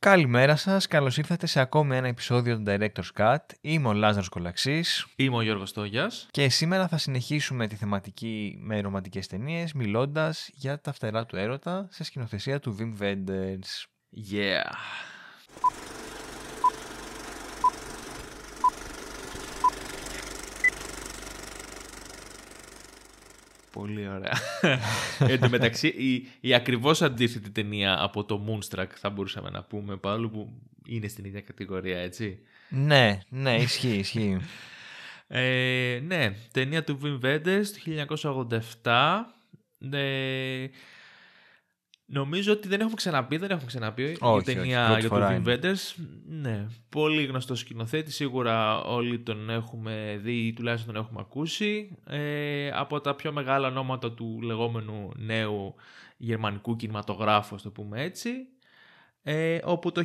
Καλημέρα σας, καλώς ήρθατε σε ακόμη ένα επεισόδιο του Director's Cut. Είμαι ο Λάζαρος Κολαξής Είμαι ο Γιώργος Τόγιας. και σήμερα θα συνεχίσουμε τη θεματική με ρομαντικές ταινίες μιλώντας για τα φτερά του έρωτα σε σκηνοθεσία του Wim Wenders. Yeah. Πολύ ωραία. Εν τω μεταξύ, η, η ακριβώς αντίθετη ταινία από το Moonstruck θα μπορούσαμε να πούμε, παρόλο που είναι στην ίδια κατηγορία, έτσι. Ναι, ναι, ισχύει, ισχύει. Ε, ναι, ταινία του Wim Wenders του 1987. Ε, νομίζω ότι δεν έχουμε ξαναπεί, δεν έχουμε ξαναπεί Όχι, η όχι, ταινία πρώτη για τον φορά Wim είναι. Wenders. Ναι, πολύ γνωστό σκηνοθέτη, σίγουρα όλοι τον έχουμε δει ή τουλάχιστον τον έχουμε ακούσει. Ε, από τα πιο μεγάλα ονόματα του λεγόμενου νέου γερμανικού κινηματογράφου, ας το πούμε έτσι. Ε, όπου το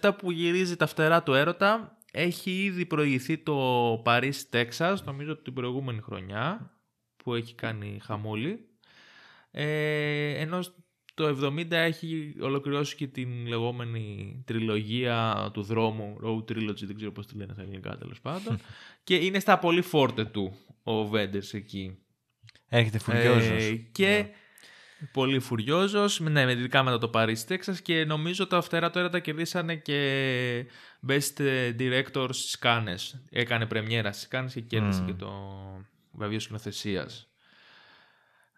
1987 που γυρίζει τα φτερά του έρωτα έχει ήδη προηγηθεί το Παρίσι Τέξας, νομίζω την προηγούμενη χρονιά που έχει κάνει χαμούλη. Ε, ενώ το 70 έχει ολοκληρώσει και την λεγόμενη τριλογία του δρόμου, Road Trilogy, δεν ξέρω πώς τη λένε στα ελληνικά τέλος πάντων. και είναι στα πολύ φόρτε του ο Βέντερς εκεί. Έρχεται φουριόζος. Ε, και πολύ φουριόζος, ναι, με ειδικά μετά το Paris, Texas και νομίζω τα φτερά τώρα τα κερδίσανε και Best Director στις Cannes. Έκανε πρεμιέρα στις Cannes και κέρδισε Μμμ. και το βραβείο σκηνοθεσίας.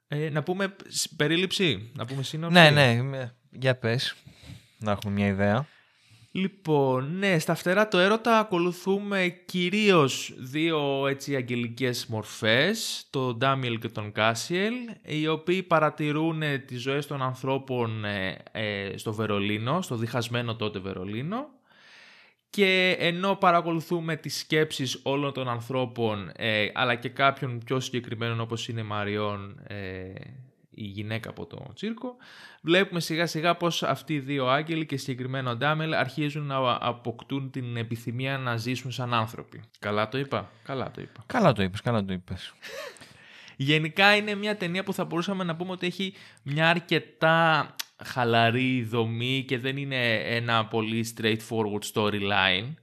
Ε, να πούμε σ- περίληψη, να πούμε σύνοψη. ναι, ναι, με- για πες, να έχουμε μια ιδέα. Λοιπόν, ναι, στα φτερά το έρωτα ακολουθούμε κυρίως δύο έτσι αγγελικές μορφές, τον Ντάμιελ και τον Κάσιελ, οι οποίοι παρατηρούν ε, τις ζωές των ανθρώπων ε, ε, στο Βερολίνο, στο διχασμένο τότε Βερολίνο, και ενώ παρακολουθούμε τις σκέψεις όλων των ανθρώπων, ε, αλλά και κάποιων πιο συγκεκριμένων όπως είναι η Μαριόν, ε, η γυναίκα από το τσίρκο, βλέπουμε σιγά σιγά πως αυτοί οι δύο άγγελοι και συγκεκριμένο ο Ντάμελ αρχίζουν να αποκτούν την επιθυμία να ζήσουν σαν άνθρωποι. Καλά το είπα; Καλά το είπα. Καλά το είπες, καλά το είπες. Γενικά είναι μια ταινία που θα μπορούσαμε να πούμε ότι έχει μια αρκετά χαλαρή δομή και δεν είναι ένα πολύ straightforward storyline.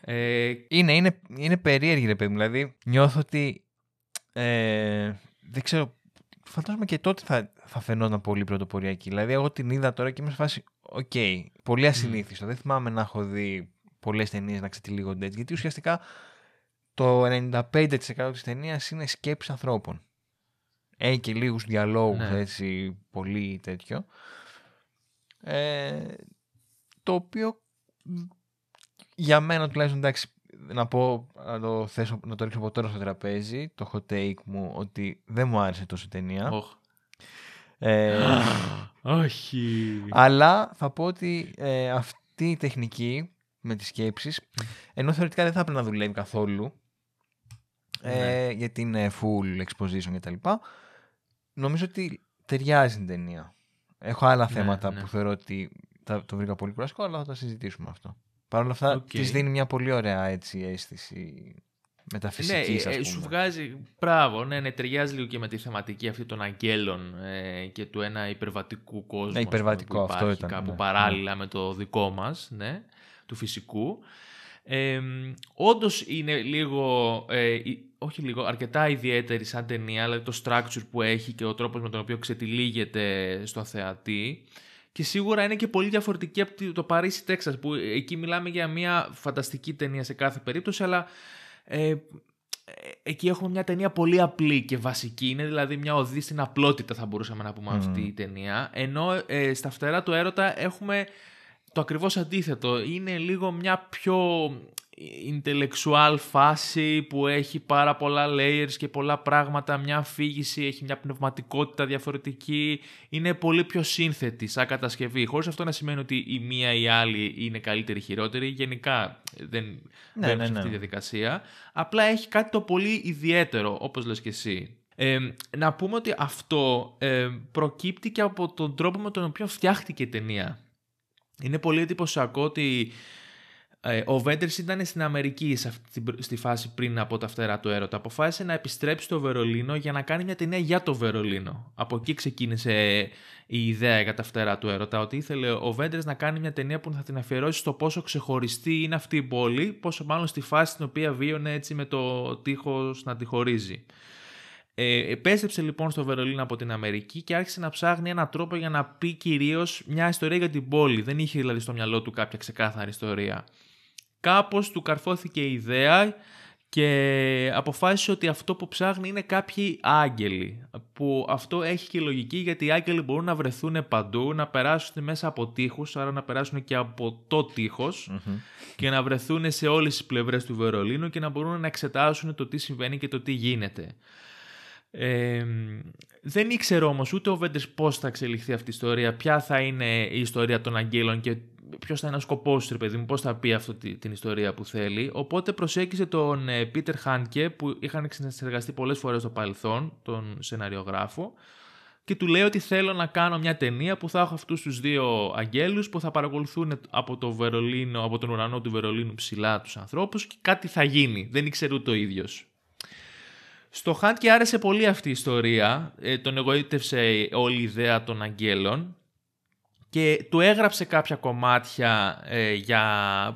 Ε, Είναι, είναι, είναι περίεργη ρε παιδί μου. Δηλαδή νιώθω ότι ε, δεν ξέρω, φαντάζομαι και τότε θα, θα φαινόταν πολύ πρωτοποριακή. Δηλαδή εγώ την είδα τώρα και είμαι σε φάση, οκ, πολύ ασυνήθιστο. Δεν θυμάμαι να έχω δει πολλές ταινίες να ξετυλίγονται έτσι. Γιατί ουσιαστικά το 95% της ταινίας είναι σκέψεις ανθρώπων. Έχει και λίγους διαλόγους Ναι. έτσι, πολύ τέτοιο. Ε, το οποίο για μένα τουλάχιστον εντάξει να πω να το, θέσω, να το ρίξω από τώρα στο τραπέζι το hot take μου ότι δεν μου άρεσε τόσο η ταινία όχ. ε, Όχι. αλλά θα πω ότι ε, αυτή η τεχνική με τις σκέψεις ενώ θεωρητικά δεν θα έπρεπε να δουλεύει καθόλου ε, γιατί είναι full exposition κτλ νομίζω ότι ταιριάζει την ταινία έχω άλλα Ναι, θέματα ναι. που θεωρώ ότι θα, το βρήκα πολύ κουραστικό αλλά θα τα συζητήσουμε αυτό Παρ' όλα αυτά Οκ. της δίνει μια πολύ ωραία έτσι αίσθηση Ναι, μεταφυσικής ε, ας ε, πούμε. σου βγάζει. Μπράβο, ναι, ναι, ταιριάζει λίγο και με τη θεματική αυτή των αγγέλων ε, και του ένα υπερβατικού κόσμου. Ναι, ας πούμε, υπερβατικό, που αυτό υπάρχει ήταν, Κάπου ναι, παράλληλα με το δικό μας, ναι, του φυσικού. Ε, Όντως είναι λίγο, ε, η- όχι λίγο, αρκετά ιδιαίτερη σαν ταινία, δηλαδή το structure που έχει και ο τρόπος με τον οποίο ξετυλίγεται στο θεατή. Και σίγουρα είναι και πολύ διαφορετική από τη- το Παρίσι Τέξας, που εκεί μιλάμε για μια φανταστική ταινία σε κάθε περίπτωση, αλλά ε, εκεί έχουμε μια ταινία πολύ απλή και βασική. Είναι δηλαδή μια οδή στην απλότητα, θα μπορούσαμε να πούμε Μμμ. αυτή η ταινία. Ενώ ε, στα φτερά του έρωτα έχουμε το ακριβώς αντίθετο. Είναι λίγο μια πιο intellectual φάση που έχει πάρα πολλά layers και πολλά πράγματα, μια αφήγηση, έχει μια πνευματικότητα διαφορετική, είναι πολύ πιο σύνθετη σαν κατασκευή, χωρίς αυτό να σημαίνει ότι η μία ή η άλλη είναι καλύτερη ή χειρότερη, γενικά δεν Ναι, μπαίνω ναι, σε αυτή ναι. τη διαδικασία, απλά έχει κάτι το πολύ ιδιαίτερο, όπως λες και εσύ. Ε, να πούμε ότι αυτό ε, προκύπτει και από τον τρόπο με τον οποίο φτιάχτηκε η ταινία. Είναι πολύ εντυπωσιακό ότι Ε, ο Βέντερς ήταν στην Αμερική στη φάση πριν από τα φτερά του έρωτα. Αποφάσισε να επιστρέψει στο Βερολίνο για να κάνει μια ταινία για το Βερολίνο. Από εκεί ξεκίνησε η ιδέα για τα φτερά του έρωτα, ότι ήθελε ο Βέντερς να κάνει μια ταινία που θα την αφιερώσει στο πόσο ξεχωριστή είναι αυτή η πόλη, πόσο μάλλον στη φάση στην οποία βίωνε έτσι με το τείχος να τη χωρίζει. Ε, επέστρεψε λοιπόν στο Βερολίνο από την Αμερική και άρχισε να ψάχνει έναν τρόπο για να πει κυρίως μια ιστορία για την πόλη. Δεν είχε δηλαδή στο μυαλό του κάποια ξεκάθαρη ιστορία. Κάπως του καρφώθηκε η ιδέα και αποφάσισε ότι αυτό που ψάχνει είναι κάποιοι άγγελοι. Που αυτό έχει και λογική γιατί οι άγγελοι μπορούν να βρεθούν παντού, να περάσουν μέσα από τείχους, άρα να περάσουν και από το τειχος και να βρεθούν σε όλες τις πλευρές του Βερολίνου και να μπορούν να εξετάσουν το τι συμβαίνει και το τι γίνεται. Ε, δεν ήξερε όμως ούτε ο Βέντες πώς θα εξελιχθεί αυτή η ιστορία, ποια θα είναι η ιστορία των αγγέλων και ποιος θα είναι ο σκοπός του, παιδί μου, πώς θα πει αυτή την ιστορία που θέλει. Οπότε προσέγγισε τον Πίτερ Χάνκε, που είχαν συνεργαστεί πολλές φορές στο παρελθόν, τον σεναριογράφο, και του λέει ότι θέλω να κάνω μια ταινία που θα έχω αυτούς τους δύο αγγέλους που θα παρακολουθούν από, το Βερολίνο, από τον ουρανό του Βερολίνου ψηλά τους ανθρώπους και κάτι θα γίνει. Δεν ήξερε ούτε ο ίδιος. Στο Χάντκε άρεσε πολύ αυτή η ιστορία. Ε, τον εγωίτευσε όλη η ιδέα των αγγέλων και του έγραψε κάποια κομμάτια ε, για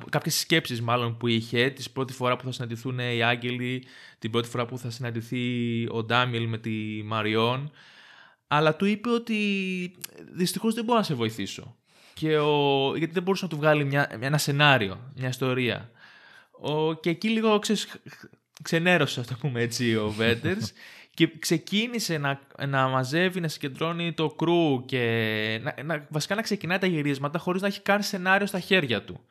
κάποιες σκέψεις μάλλον που είχε της πρώτη φορά που θα συναντηθούν οι άγγελοι, την πρώτη φορά που θα συναντηθεί ο Ντάμιλ με τη Μαριόν αλλά του είπε ότι δυστυχώς δεν μπορώ να σε βοηθήσω και ο, γιατί δεν μπορούσε να του βγάλει μια, ένα σενάριο, μια ιστορία. Ο, και εκεί λίγο ξέρεις, ξενέρωσε, το πούμε έτσι, ο Βέντερς και ξεκίνησε να, να μαζεύει, να συγκεντρώνει το κρού και να, να, βασικά να ξεκινάει τα γυρίσματα χωρίς να έχει καν σενάριο στα χέρια του.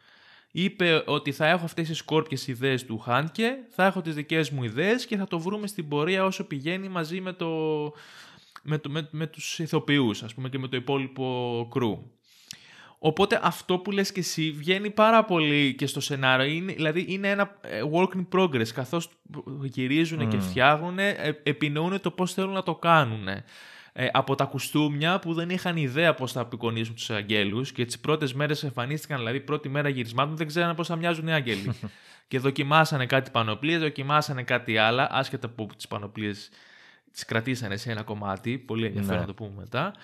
Είπε ότι θα έχω αυτές τις σκόρπιες ιδέες του Χάνκε, θα έχω τις δικές μου ιδέες και θα το βρούμε στην πορεία όσο πηγαίνει μαζί με, το, με, το, με, με τους ηθοποιούς ας πούμε και με το υπόλοιπο κρού. Οπότε αυτό που λες και εσύ βγαίνει πάρα πολύ και στο σενάριο. Είναι, δηλαδή είναι ένα ε, work in progress. Καθώς γυρίζουν και φτιάχνουν, ε, επινοούν το πώς θέλουν να το κάνουν. Ε, από τα κουστούμια που δεν είχαν ιδέα πώς θα απεικονίσουν τους αγγέλους και τις πρώτες μέρες εμφανίστηκαν, δηλαδή πρώτη μέρα γυρισμάτων δεν ξέρανε πώς θα μοιάζουν οι άγγελοι. και δοκιμάσανε κάτι πανοπλίες, δοκιμάσανε κάτι άλλα, άσχετα από τις πανοπλίες τις κρατήσανε σε ένα κομμάτι, πολύ ενδιαφέρον ναι. να το πούμε μετά.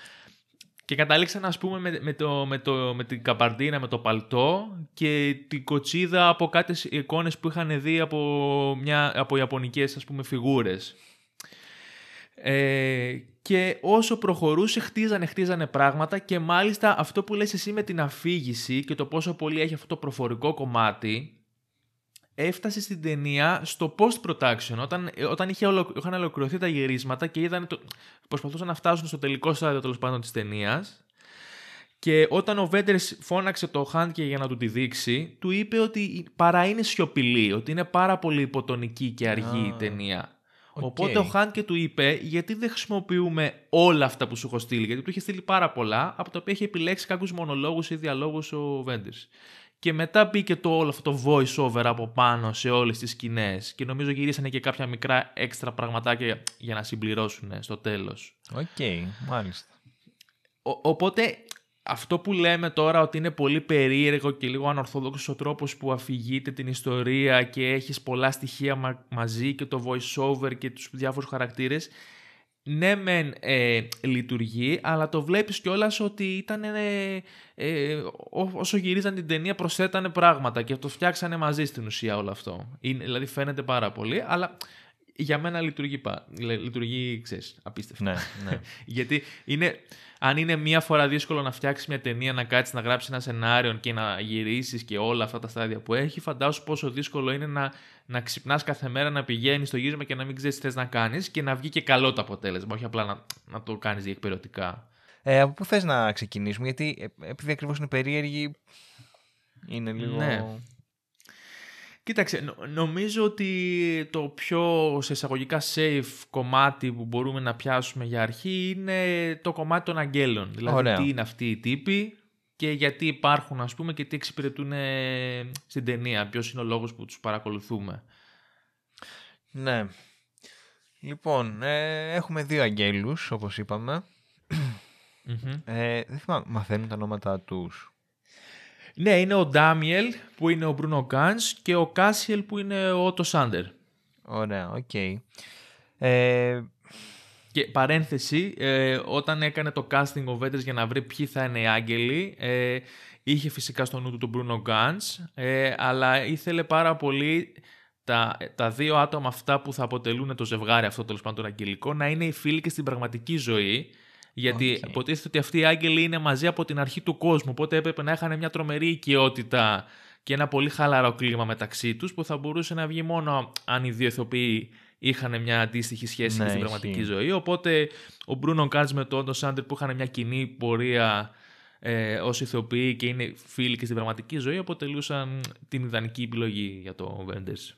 Και καταλήξαν, ας πούμε, με, με, το, με, το, με την καπαρντίνα, με το παλτό και την κοτσίδα από κάτι εικόνες που είχαν δει από, μια, από ιαπωνικές, ας πούμε, φιγούρες. Ε, και όσο προχωρούσε χτίζανε, χτίζανε πράγματα και μάλιστα αυτό που λες εσύ με την αφήγηση και το πόσο πολύ έχει αυτό το προφορικό κομμάτι έφτασε στην ταινία στο post-production, όταν, όταν είχε ολο, είχαν ολοκληρωθεί τα γυρίσματα και είδαν το, προσπαθούσαν να φτάσουν στο τελικό στάδιο τέλος πάντων της ταινίας. Και όταν ο Βέντερς φώναξε το Χάντκε για να του τη δείξει, του είπε ότι παρά είναι σιωπηλή, ότι είναι πάρα πολύ υποτονική και αργή η ταινία. Οπότε ο Χάντκε του είπε, γιατί δεν χρησιμοποιούμε όλα αυτά που σου έχω στείλει, γιατί του είχε στείλει πάρα πολλά, από τα οποία είχε επιλέξει κάποιους μονολόγους ή διαλόγους ο Βέντερς. Και μετά μπήκε το όλο αυτό το voice over από πάνω σε όλες τις σκηνές. Και νομίζω γυρίσανε και κάποια μικρά έξτρα πραγματάκια για να συμπληρώσουν στο τέλος. OK, okay, μάλιστα. οπότε αυτό που λέμε τώρα ότι είναι πολύ περίεργο και λίγο ανορθόδοξος ο τρόπος που αφηγείται την ιστορία και έχεις πολλά στοιχεία μαζί και το voice over και τους διάφορους χαρακτήρες ναι μεν ε, λειτουργεί, αλλά το βλέπεις κιόλας ότι ήταν ε, ε, όσο γυρίζαν την ταινία προσθέτανε πράγματα και το φτιάξανε μαζί στην ουσία όλο αυτό. Είναι, δηλαδή φαίνεται πάρα πολύ, αλλά για μένα λειτουργεί, λειτουργεί ξέρεις, απίστευτα. Ναι, ναι. Γιατί είναι, αν είναι μία φορά δύσκολο να φτιάξεις μια ταινία, να κάτσεις να γράψεις ένα σενάριο και να γυρίσεις και όλα αυτά τα στάδια που έχει, φαντάσου πόσο δύσκολο είναι να, να ξυπνάς κάθε μέρα, να πηγαίνεις στο γύρισμα και να μην ξέρεις τι θες να κάνεις και να βγει και καλό το αποτέλεσμα, όχι απλά να, να το κάνεις διεκπαιρεωτικά. Ε, από πού θες να ξεκινήσουμε, Γιατί ε, επειδή ακριβώς είναι περίεργη, είναι λίγο. Ναι. Κοίταξε, νομίζω ότι το πιο σε εισαγωγικά safe κομμάτι που μπορούμε να πιάσουμε για αρχή είναι το κομμάτι των αγγέλων. Δηλαδή τι είναι αυτοί οι τύποι και γιατί υπάρχουν ας πούμε και τι εξυπηρετούν στην ταινία. Ποιος είναι ο λόγος που τους παρακολουθούμε. Ναι. Λοιπόν, ε, έχουμε δύο αγγέλους όπως είπαμε. Ε, δεν θυμάμαι, μαθαίνουν τα ονόματα τους. Ναι, είναι ο Ντάμιελ που είναι ο Μπρούνο Γκαντς και ο Κάσιελ που είναι ο Ότο Σάντερ. Ωραία, οκ. Ε, Και παρένθεση, ε, όταν έκανε το casting ο Βέντερς για να βρει ποιοι θα είναι οι άγγελοι, ε, είχε φυσικά στο νου του τον Bruno Ganz, ε, αλλά ήθελε πάρα πολύ τα, τα δύο άτομα αυτά που θα αποτελούν το ζευγάρι αυτό τέλος πάντων τον αγγελικό να είναι οι φίλοι και στην πραγματική ζωή. Γιατί Οκ. υποτίθεται ότι αυτοί οι άγγελοι είναι μαζί από την αρχή του κόσμου. Οπότε έπρεπε να είχαν μια τρομερή οικειότητα και ένα πολύ χαλαρό κλίμα μεταξύ τους που θα μπορούσε να βγει μόνο αν οι δύο ηθοποιοί είχαν μια αντίστοιχη σχέση Ναι, και στην ισχύει. πραγματική ζωή. Οπότε ο Μπρούνο Γκαντς με τον Ότο Σάντερ που είχαν μια κοινή πορεία ε, ως ηθοποιοί και είναι φίλοι και στην πραγματική ζωή αποτελούσαν την ιδανική επιλογή για το Wenders.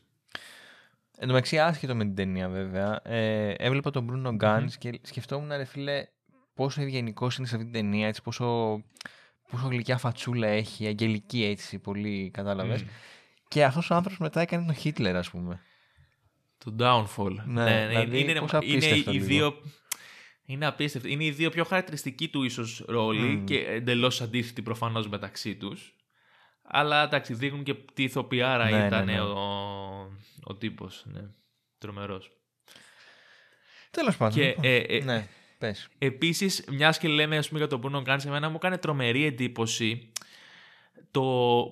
Εν τω μεταξύ, άσχετο με την ταινία βέβαια, ε, έβλεπα τον Bruno Ganz και σκεφτόμουν, ρε φίλε, πόσο ευγενικός είναι σε αυτή την ταινία, έτσι, πόσο, πόσο γλυκιά φατσούλα έχει, αγγελική έτσι, πολύ κατάλαβες. Μμ. Και αυτός ο άνθρωπος μετά έκανε τον Χίτλερ, ας πούμε. Το Downfall. Ναι, δηλαδή, είναι, πώς είναι, απίστευτο οι λίγο. δύο... Είναι απίστευτο. Είναι οι δύο πιο χαρακτηριστικοί του ίσως ρόλοι Μμ. και εντελώς αντίθετοι προφανώς μεταξύ τους. Αλλά εντάξει, δείχνουν και τι ηθοποιάρα Ναι, ναι, ήταν ναι. Ο, ο τύπος. Ναι. Τρομερός. Τέλος πάντων. Και, λοιπόν. ε, ε, ναι, πες. Επίσης, μιας και λέμε ας πούμε, για τον Bruno Gantz, εμένα μου έκανε τρομερή εντύπωση. Το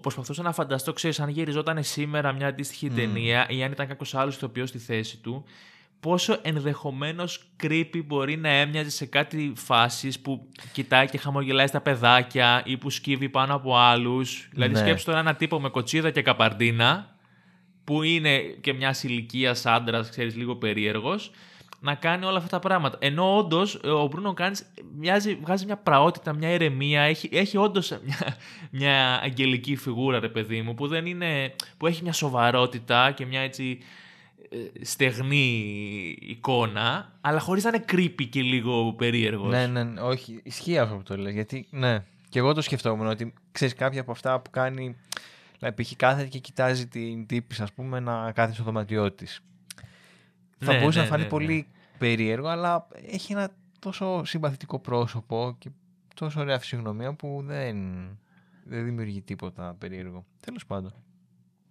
προσπαθούσα να φανταστώ, ξέρεις, αν γυριζόταν σήμερα μια αντίστοιχη Μμμ. ταινία ή αν ήταν κάποιος άλλος ηθοποιό στη θέση του, πόσο ενδεχομένως creepy μπορεί να έμοιαζε σε κάτι φάσεις που κοιτάει και χαμογελάει στα παιδάκια ή που σκύβει πάνω από άλλους. Δηλαδή, Ναι. σκέψτε τώρα ένα τύπο με κοτσίδα και καπαρντίνα, που είναι και μιας ηλικίας άντρας, ξέρεις, λίγο περίεργος, να κάνει όλα αυτά τα πράγματα. Ενώ όντως ο Μπρούνο Κάνη βγάζει μια πραότητα, μια ηρεμία, έχει, έχει όντως μια, μια αγγελική φιγούρα, ρε παιδί μου, που, δεν είναι, που έχει μια σοβαρότητα και μια έτσι ε, στεγνή εικόνα, αλλά χωρίς να είναι creepy και λίγο περίεργος. Ναι, ναι, ναι, όχι. Ισχύει αυτό που το λες. Γιατί, ναι. Και εγώ το σκεφτόμουν ότι ξέρεις κάποια από αυτά που κάνει. Δηλαδή, π.χ. κάθεται και κοιτάζει την τύπη, ας πούμε, να κάθεται στο δωμάτιό της. Θα Ναι, μπορούσε ναι, να φανεί ναι, πολύ περίεργο, αλλά έχει ένα τόσο συμπαθητικό πρόσωπο και τόσο ωραία φυσιογνωμία που δεν, δεν δημιουργεί τίποτα περίεργο. Τέλος πάντων.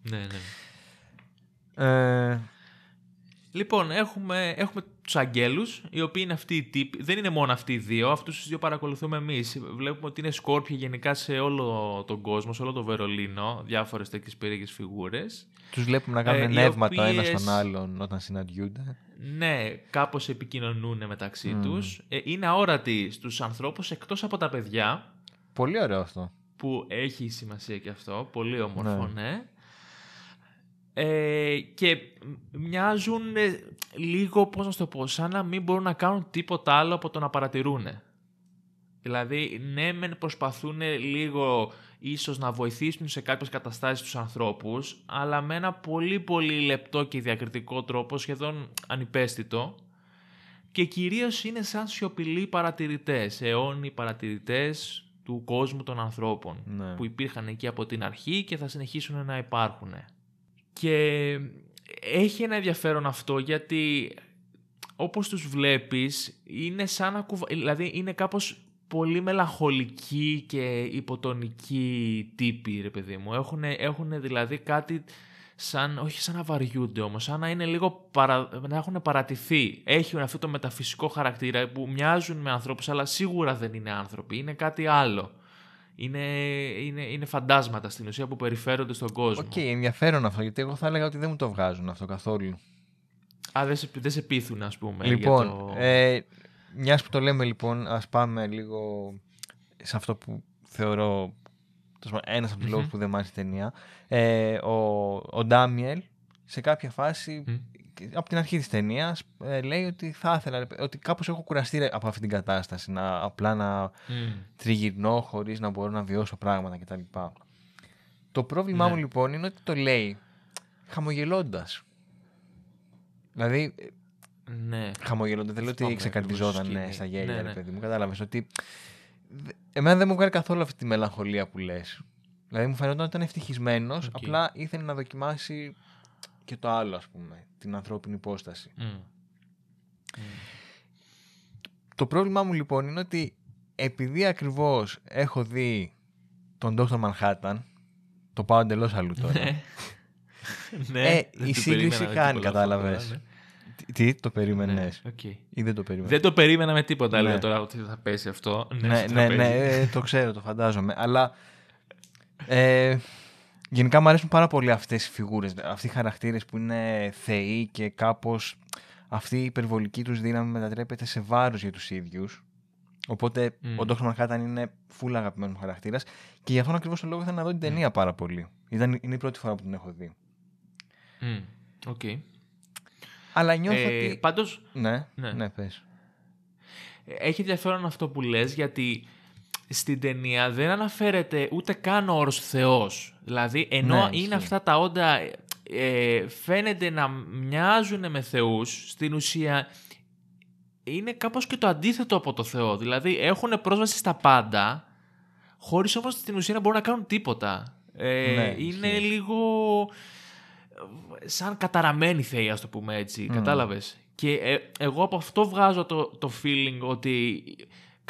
ναι, ναι. Ε, Λοιπόν, έχουμε, έχουμε τους αγγέλους, οι οποίοι είναι αυτοί οι τύποι. Δεν είναι μόνο αυτοί οι δύο, αυτούς τους δύο παρακολουθούμε εμείς. Βλέπουμε ότι είναι σκόρπιοι γενικά σε όλο τον κόσμο, σε όλο το Βερολίνο, διάφορες τέτοιες περίεργες φιγούρες. τους βλέπουμε να κάνουν Ε, οι νεύματα ένα οποίες- στον άλλον όταν συναντιούνται. Ναι, κάπως επικοινωνούν μεταξύ Μμμ. τους. Ε, είναι αόρατοι στους ανθρώπους εκτός από τα παιδιά, Πολύ ωραίο αυτό. που έχει σημασία και αυτό. Πολύ όμορφο, Ναι. ναι. Ε, και μοιάζουν ε, λίγο, πώς να σου το πω, σαν να μην μπορούν να κάνουν τίποτα άλλο από το να παρατηρούν. Δηλαδή, ναι, μεν προσπαθούν λίγο ίσως να βοηθήσουν σε κάποιες καταστάσεις τους ανθρώπους, αλλά με ένα πολύ πολύ λεπτό και διακριτικό τρόπο, σχεδόν ανυπαίσθητο, και κυρίως είναι σαν σιωπηλοί παρατηρητές, αιώνιοι παρατηρητές του κόσμου των ανθρώπων, Ναι. που υπήρχαν εκεί από την αρχή και θα συνεχίσουν να υπάρχουν. Και έχει ένα ενδιαφέρον αυτό γιατί όπως τους βλέπεις είναι σαν να κουβα... δηλαδή είναι κάπως πολύ μελαγχολικοί και υποτονικοί τύποι ρε παιδί μου. Έχουν, έχουν δηλαδή κάτι σαν, όχι σαν να βαριούνται όμως, σαν να είναι λίγο παρα, να έχουν παραιτηθεί. Έχουν αυτό το μεταφυσικό χαρακτήρα που μοιάζουν με ανθρώπους αλλά σίγουρα δεν είναι άνθρωποι, είναι κάτι άλλο. Είναι, είναι, είναι φαντάσματα στην ουσία που περιφέρονται στον κόσμο. Οκ, ενδιαφέρον αυτό, γιατί εγώ θα έλεγα ότι δεν μου το βγάζουν αυτό καθόλου. Α, δεν σε, δεν σε πείθουν, ας πούμε. λοιπόν, για το... ε, μιας που το λέμε λοιπόν, ας πάμε λίγο σε αυτό που θεωρώ τέλος πάντων, ένας από τους Μμμ. λόγους που δεν μ' άρεσε η ταινία. Ε, ο, ο Ντάμιελ σε κάποια φάση, Μμ. Από την αρχή της ταινίας, λέει ότι θα ήθελα, ότι κάπως έχω κουραστεί ρε, από αυτή την κατάσταση, να, απλά να Μμ. τριγυρνώ χωρίς να μπορώ να βιώσω πράγματα κτλ. Το πρόβλημά Ναι. μου λοιπόν είναι ότι το λέει χαμογελώντας. Δηλαδή, Ναι. χαμογελώντας. Δεν λέω Θυμάμαι ότι ξεκαρδιζόταν ακριβώς ναι, σκηνή. στα γέλια, Ναι, ρε ναι. παιδί μου. Κατάλαβες ότι. δε- Εμένα δεν μου βγάζει καθόλου αυτή τη μελαγχολία που λες. Δηλαδή μου φαίνονταν ότι ήταν ευτυχισμένος, Οκ. απλά ήθελε να δοκιμάσει και το άλλο, ας πούμε. Την ανθρώπινη υπόσταση. Μμ. Το πρόβλημά μου λοιπόν είναι ότι επειδή ακριβώς έχω δει τον Dr. Manhattan. Το πάω εντελώς αλλού τώρα. ναι, Ε, δεν η το σύγκριση περίμενα κάνει, τίποτα κατάλαβες. αυτό, ναι. Τι, τι, το περίμενες; Ναι, οκ. Ή δεν το περίμενες; Δεν το περίμενα με τίποτα, Ναι. λέω τώρα ότι θα πέσει αυτό. Ναι, θα ναι, πέσει. ναι, ε, το ξέρω, το φαντάζομαι. Αλλά ε, γενικά μου αρέσουν πάρα πολύ αυτές οι φιγούρες, αυτοί οι χαρακτήρες που είναι θεοί και κάπως αυτή η υπερβολική τους δύναμη μετατρέπεται σε βάρος για τους ίδιους. Οπότε Μμ. ο Dr. Manhattan είναι φουλ αγαπημένος μου χαρακτήρας και γι' αυτόν ακριβώς τον λόγο ήθελα να δω την ταινία πάρα πολύ. Ήταν, είναι η πρώτη φορά που την έχω δει. Μμ, οκ. Αλλά νιώθω Ε, ότι... Πάντως, Ναι, Ναι. ναι, πες. έχει ενδιαφέρον αυτό που λες, γιατί στην ταινία δεν αναφέρεται ούτε καν ο όρος Θεός. Δηλαδή, ενώ Ναι, είναι ισχύει. αυτά τα όντα ε, φαίνεται να μοιάζουν με θεούς, στην ουσία είναι κάπως και το αντίθετο από το Θεό. Δηλαδή, έχουν πρόσβαση στα πάντα, χωρίς όμως στην ουσία να μπορούν να κάνουν τίποτα. Ε, Ναι, είναι ισχύει. λίγο ε, σαν καταραμένοι θεοί, ας το πούμε έτσι. Μμ. Κατάλαβες. Και ε, εγώ από αυτό βγάζω το, το feeling ότι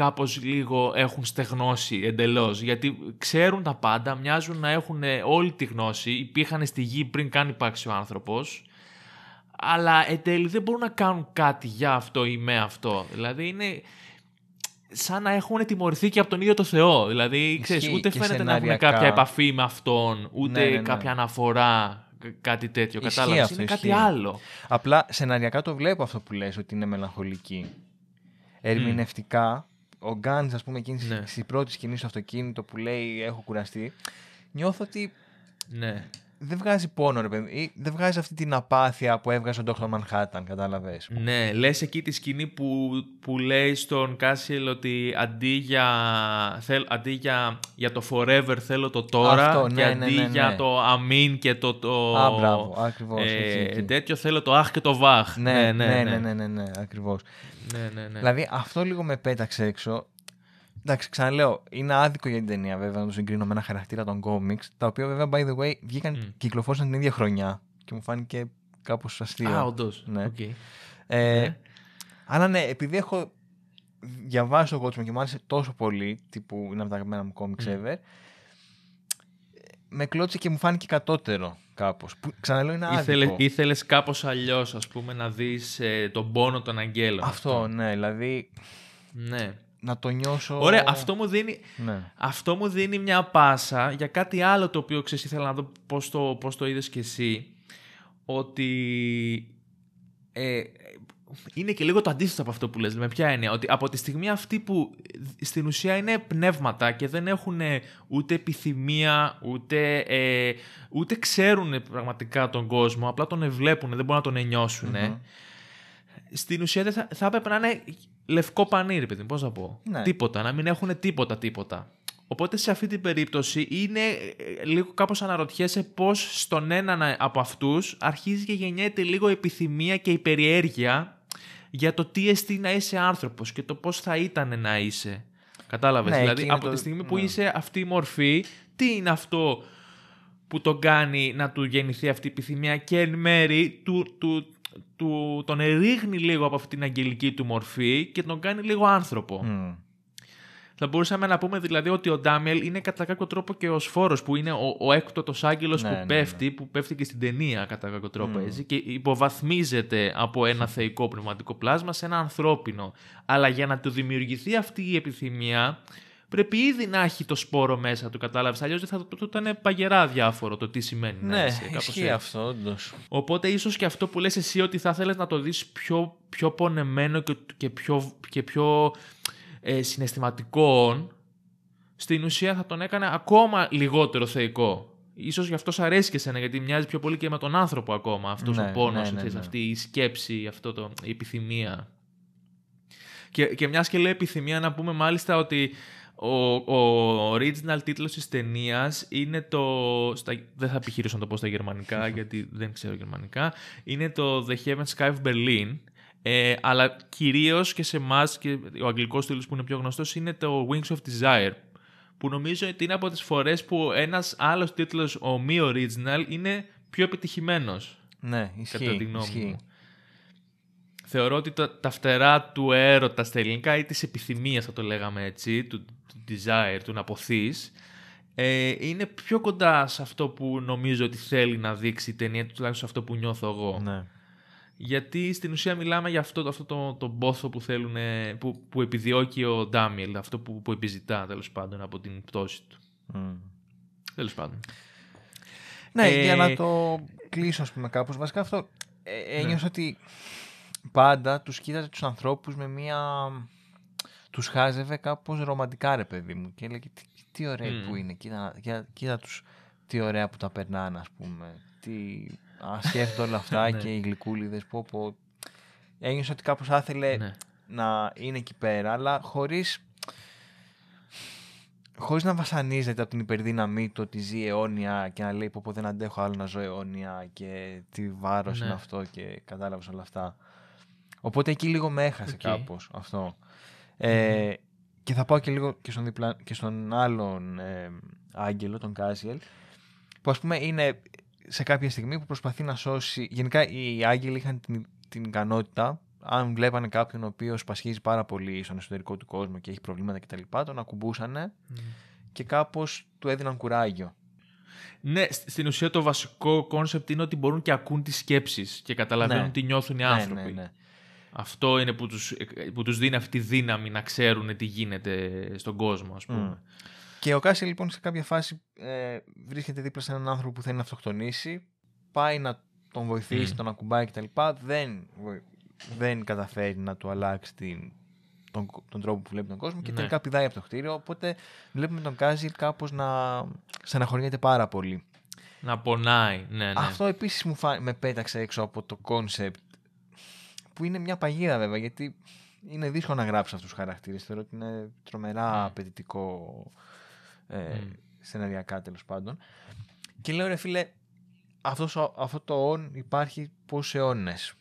κάπως λίγο έχουν στεγνώσει εντελώς. Γιατί ξέρουν τα πάντα, μοιάζουν να έχουν όλη τη γνώση, υπήρχαν στη γη πριν καν υπάρξει ο άνθρωπος, αλλά εν τέλει δεν μπορούν να κάνουν κάτι για αυτό ή με αυτό. Δηλαδή είναι σαν να έχουν τιμωρηθεί και από τον ίδιο το Θεό. Δηλαδή, ξέρεις, Ισχύει ούτε και φαίνεται να έχουν σεναριακά. κάποια επαφή με αυτόν, ούτε Ναι, ναι, ναι. κάποια αναφορά, κα- κάτι τέτοιο. Ισχύει Κατάλαβες, αυτό, είναι κάτι ισχύει. άλλο. Απλά σεναριακά το βλέπω αυτό που λες ότι είναι μελαγχολική. Ερμηνευτικά, ο Γκάντς, ας πούμε, εκείνη Ναι. στη πρώτη σκηνή στο αυτοκίνητο που λέει έχω κουραστεί, νιώθω ότι Ναι. Δεν βγάζει πόνο, ρε παιδί. Ή δεν βγάζει αυτή την απάθεια που έβγαζε ο Dr. Manhattan, κατάλαβες. Ναι, λες εκεί τη σκηνή που, που λέει στον Κάσιελ ότι αντί για, θέλ, αντί για, για το forever θέλω το τώρα Αυτό, και ναι, αντί ναι, ναι, ναι. για το αμήν και το, το Α, μπράβο, ακριβώς, ε, εκεί, εκεί. τέτοιο θέλω το αχ και το βαχ. Ναι, ναι, ναι, ναι, ναι, ναι, ακριβώς. ναι, ναι, ναι. Δηλαδή αυτό λίγο με πέταξε έξω. Εντάξει, ξαναλέω, είναι άδικο για την ταινία βέβαια να το συγκρίνω με ένα χαρακτήρα των comics, τα οποία βέβαια, by the way, βγήκαν, Μμ. κυκλοφόρησαν την ίδια χρονιά και μου φάνηκε κάπως αστείο. Α, όντως. Ναι. Οκ. Ε, Ναι. Αλλά ναι, επειδή έχω διαβάσει το Watchmen και μου άρεσε τόσο πολύ, τύπου είναι από τα αγαπημένα μου comics Μμ. ever, με κλώτσε και μου φάνηκε κατώτερο κάπως. Που, ξαναλέω είναι άδικο. Ήθελε, ήθελες κάπως αλλιώς, ας πούμε, να δεις ε, τον πόνο των αγγέλων. Αυτό, ναι, δηλαδή Ναι. Να το νιώσω... Ωραία, αυτό μου δίνει, Ναι. Αυτό μου δίνει μια πάσα για κάτι άλλο το οποίο ξέρεις ήθελα να δω πώς το, πώς το είδες κι εσύ. Ότι ε, είναι και λίγο το αντίθετο από αυτό που λες. Με ποια έννοια. Ότι από τη στιγμή αυτή που στην ουσία είναι πνεύματα και δεν έχουν ούτε επιθυμία, ούτε, ε, ούτε ξέρουν πραγματικά τον κόσμο, απλά τον βλέπουν, δεν μπορούν να τον νιώσουν. Μμμ. Στην ουσία δεν θα, θα έπρεπε να είναι λευκό πανίρι, παιδί, μου, πώς να πω. Ναι. Τίποτα, να μην έχουν τίποτα τίποτα. Οπότε σε αυτή την περίπτωση είναι ε, λίγο κάπως αναρωτιέσαι πώς στον έναν από αυτούς αρχίζει και γεννιέται λίγο επιθυμία και η περιέργεια για το τι εστί να είσαι άνθρωπος και το πώς θα ήταν να είσαι. Κατάλαβες, Ναι, δηλαδή εκεί είναι από το- τη στιγμή που ναι. είσαι αυτή η μορφή, τι είναι αυτό που τον κάνει να του γεννηθεί αυτή η επιθυμία και εν μέρη του, του, του, τον ερήγνει λίγο από αυτή την αγγελική του μορφή και τον κάνει λίγο άνθρωπο. Μμ. Θα μπορούσαμε να πούμε δηλαδή ότι ο Ντάμιελ είναι κατά κάποιο τρόπο και ο Σφόρος που είναι ο, ο έκτοτος άγγελος Ναι, που ναι, ναι. πέφτει, που πέφτει και στην ταινία κατά κάποιο τρόπο Μμ. έτσι και υποβαθμίζεται από ένα θεϊκό πνευματικό πλάσμα σε ένα ανθρώπινο. Αλλά για να του δημιουργηθεί αυτή η επιθυμία πρέπει ήδη να έχει το σπόρο μέσα του, κατάλαβες. Αλλιώς δεν θα του ήταν παγερά διάφορο το τι σημαίνει να Ναι, είσαι. κάπως ισχύει έτσι. αυτό, όντως. Οπότε ίσως και αυτό που λες εσύ ότι θα ήθελες να το δεις πιο, πιο πονεμένο και, και πιο, και πιο ε, συναισθηματικό, στην ουσία θα τον έκανε ακόμα λιγότερο θεϊκό. Ίσως γι' αυτό σ' αρέσει και σένα, γιατί μοιάζει πιο πολύ και με τον άνθρωπο ακόμα. Αυτός Ναι, ο πόνος, ναι, ναι, ξέρεις, ναι. αυτή η σκέψη, αυτό το, η επιθυμία. Και, και μιας και λέει επιθυμία να πούμε μάλιστα ότι ο, ο original τίτλος της ταινίας είναι το... Στα, δεν θα επιχειρήσω να το πω στα γερμανικά γιατί δεν ξέρω γερμανικά. Είναι το The Heaven Sky of Berlin. Ε, αλλά κυρίως και σε εμάς και ο αγγλικός τίτλος που είναι πιο γνωστός είναι το Wings of Desire που νομίζω ότι είναι από τις φορές που ένας άλλος τίτλος ο μη original είναι πιο επιτυχημένος Ναι, ισχύει. κατά τη γνώμη ισχύει. μου. Θεωρώ ότι τα, τα φτερά του έρωτα στα ελληνικά ή της επιθυμίας θα το λέγαμε έτσι, του, του desire, του να ποθείς, ε, είναι πιο κοντά σε αυτό που νομίζω ότι θέλει να δείξει η ταινία, τουλάχιστον σε αυτό που νιώθω εγώ. Ναι. Γιατί στην ουσία μιλάμε για αυτό, αυτό το, το πόθο που, θέλουν, που, που επιδιώκει ο Ντάμιελ, αυτό που, που επιζητά τέλος πάντων από την πτώση του. Mm. Τέλος πάντων. Ναι, Ε, για να το κλείσω, ας πούμε, κάπως. Βασικά αυτό ε, ένιωσα Ναι. ότι πάντα τους κοίταζε τους ανθρώπους με μία... Τους χάζευε κάπως ρομαντικά, ρε παιδί μου. Και έλεγε, τι, τι ωραίοι Μμμ. που είναι. Κοίτα, κοίτα, κοίτα τους, τι ωραία που τα περνάνε, ας πούμε. Τι... Α, σκέφτονται όλα αυτά Ναι. και οι γλυκούλιδες, πω, πω. Ένιωσα ότι κάπως θα ήθελε ναι. να είναι εκεί πέρα, αλλά χωρίς, χωρίς να βασανίζεται από την υπερδύναμή του ότι ζει αιώνια και να λέει πω, πω δεν αντέχω άλλο να ζω αιώνια και τι βάρος Ναι. είναι αυτό και κατάλαβες όλα αυτά. Οπότε εκεί λίγο με έχασε Οκ. κάπως αυτό. Ε, και θα πάω και λίγο και στον, διπλα... και στον άλλον ε, άγγελο, τον Κάσιελ, που ας πούμε είναι σε κάποια στιγμή που προσπαθεί να σώσει... Γενικά οι άγγελοι είχαν την, την ικανότητα, αν βλέπανε κάποιον ο οποίος πασχίζει πάρα πολύ στον εσωτερικό του κόσμο και έχει προβλήματα κτλ, τον ακουμπούσανε και κάπως του έδιναν κουράγιο. Ναι, σ- στην ουσία το βασικό concept είναι ότι μπορούν και ακούν τις σκέψεις και καταλαβαίνουν Ναι. τι νιώθουν οι άνθρωποι. Ναι, ναι, ναι. Αυτό είναι που τους, που τους δίνει αυτή τη δύναμη να ξέρουν τι γίνεται στον κόσμο, ας πούμε. Μμ. Και ο Κάσιελ λοιπόν σε κάποια φάση ε, βρίσκεται δίπλα σε έναν άνθρωπο που θέλει να αυτοκτονήσει. Πάει να τον βοηθήσει, Μμ. τον ακουμπάει κτλ. Δεν, βοη- δεν καταφέρνει να του αλλάξει την, τον, τον τρόπο που βλέπει τον κόσμο και Ναι. τελικά πηδάει από το κτίριο. Οπότε βλέπουμε τον Κάσιελ κάπως να στεναχωριέται πάρα πολύ. Να πονάει, ναι, ναι. Αυτό επίσης μου φα... με πέταξε έξω από το concept που είναι μια παγίδα βέβαια γιατί είναι δύσκολο να γράψεις αυτούς τους χαρακτήρες. Θεωρώ ότι είναι τρομερά Μμ. απαιτητικό ε, Μμ. σεναριακά τέλος πάντων. Και λέω ρε φίλε, αυτός, ο- αυτό το ον υπάρχει πόσους αιώνες.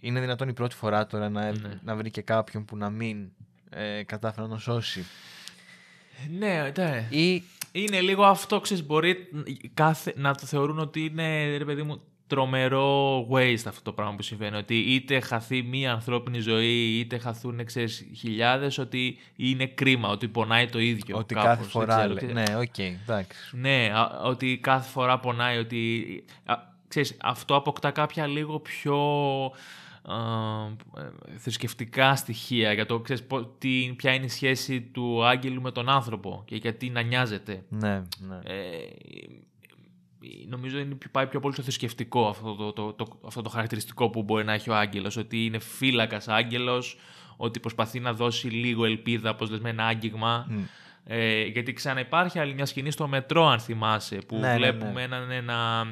Είναι δυνατόν η πρώτη φορά τώρα να, Ναι. να βρει και κάποιον που να μην ε, κατάφερε να τον σώσει. Ναι, ναι. Ή Είναι λίγο αυτό, ξέρεις, μπορεί κάθε, να το θεωρούν ότι είναι, ρε παιδί μου, τρομερό waste αυτό το πράγμα που συμβαίνει. Ότι είτε χαθεί μία ανθρώπινη ζωή, είτε χαθούν, ξέρεις, χιλιάδες, ότι είναι κρίμα, ότι πονάει το ίδιο. ότι κάπως, κάθε δεν φορά. ξέρω, λέει- ξέρεις. Ναι, οκ, εντάξει. Ναι, α- ότι κάθε φορά πονάει, ότι... Α, ξέρεις, αυτό αποκτά κάποια λίγο πιο α, ε, θρησκευτικά στοιχεία για το ξέρεις, πο- τι, ποια είναι η σχέση του άγγελου με τον άνθρωπο και γιατί να νοιάζεται. Ναι, ναι. Ε, νομίζω είναι, πάει πιο πολύ στο θρησκευτικό αυτό το, το, το, αυτό το χαρακτηριστικό που μπορεί να έχει ο άγγελος, ότι είναι φύλακας άγγελος, ότι προσπαθεί να δώσει λίγο ελπίδα, όπως λες με ένα άγγιγμα. Μμ. Ε, γιατί ξαναυπάρχει άλλη μια σκηνή στο μετρό, αν θυμάσαι, που Ναι, ναι, βλέπουμε ναι. έναν ε, να,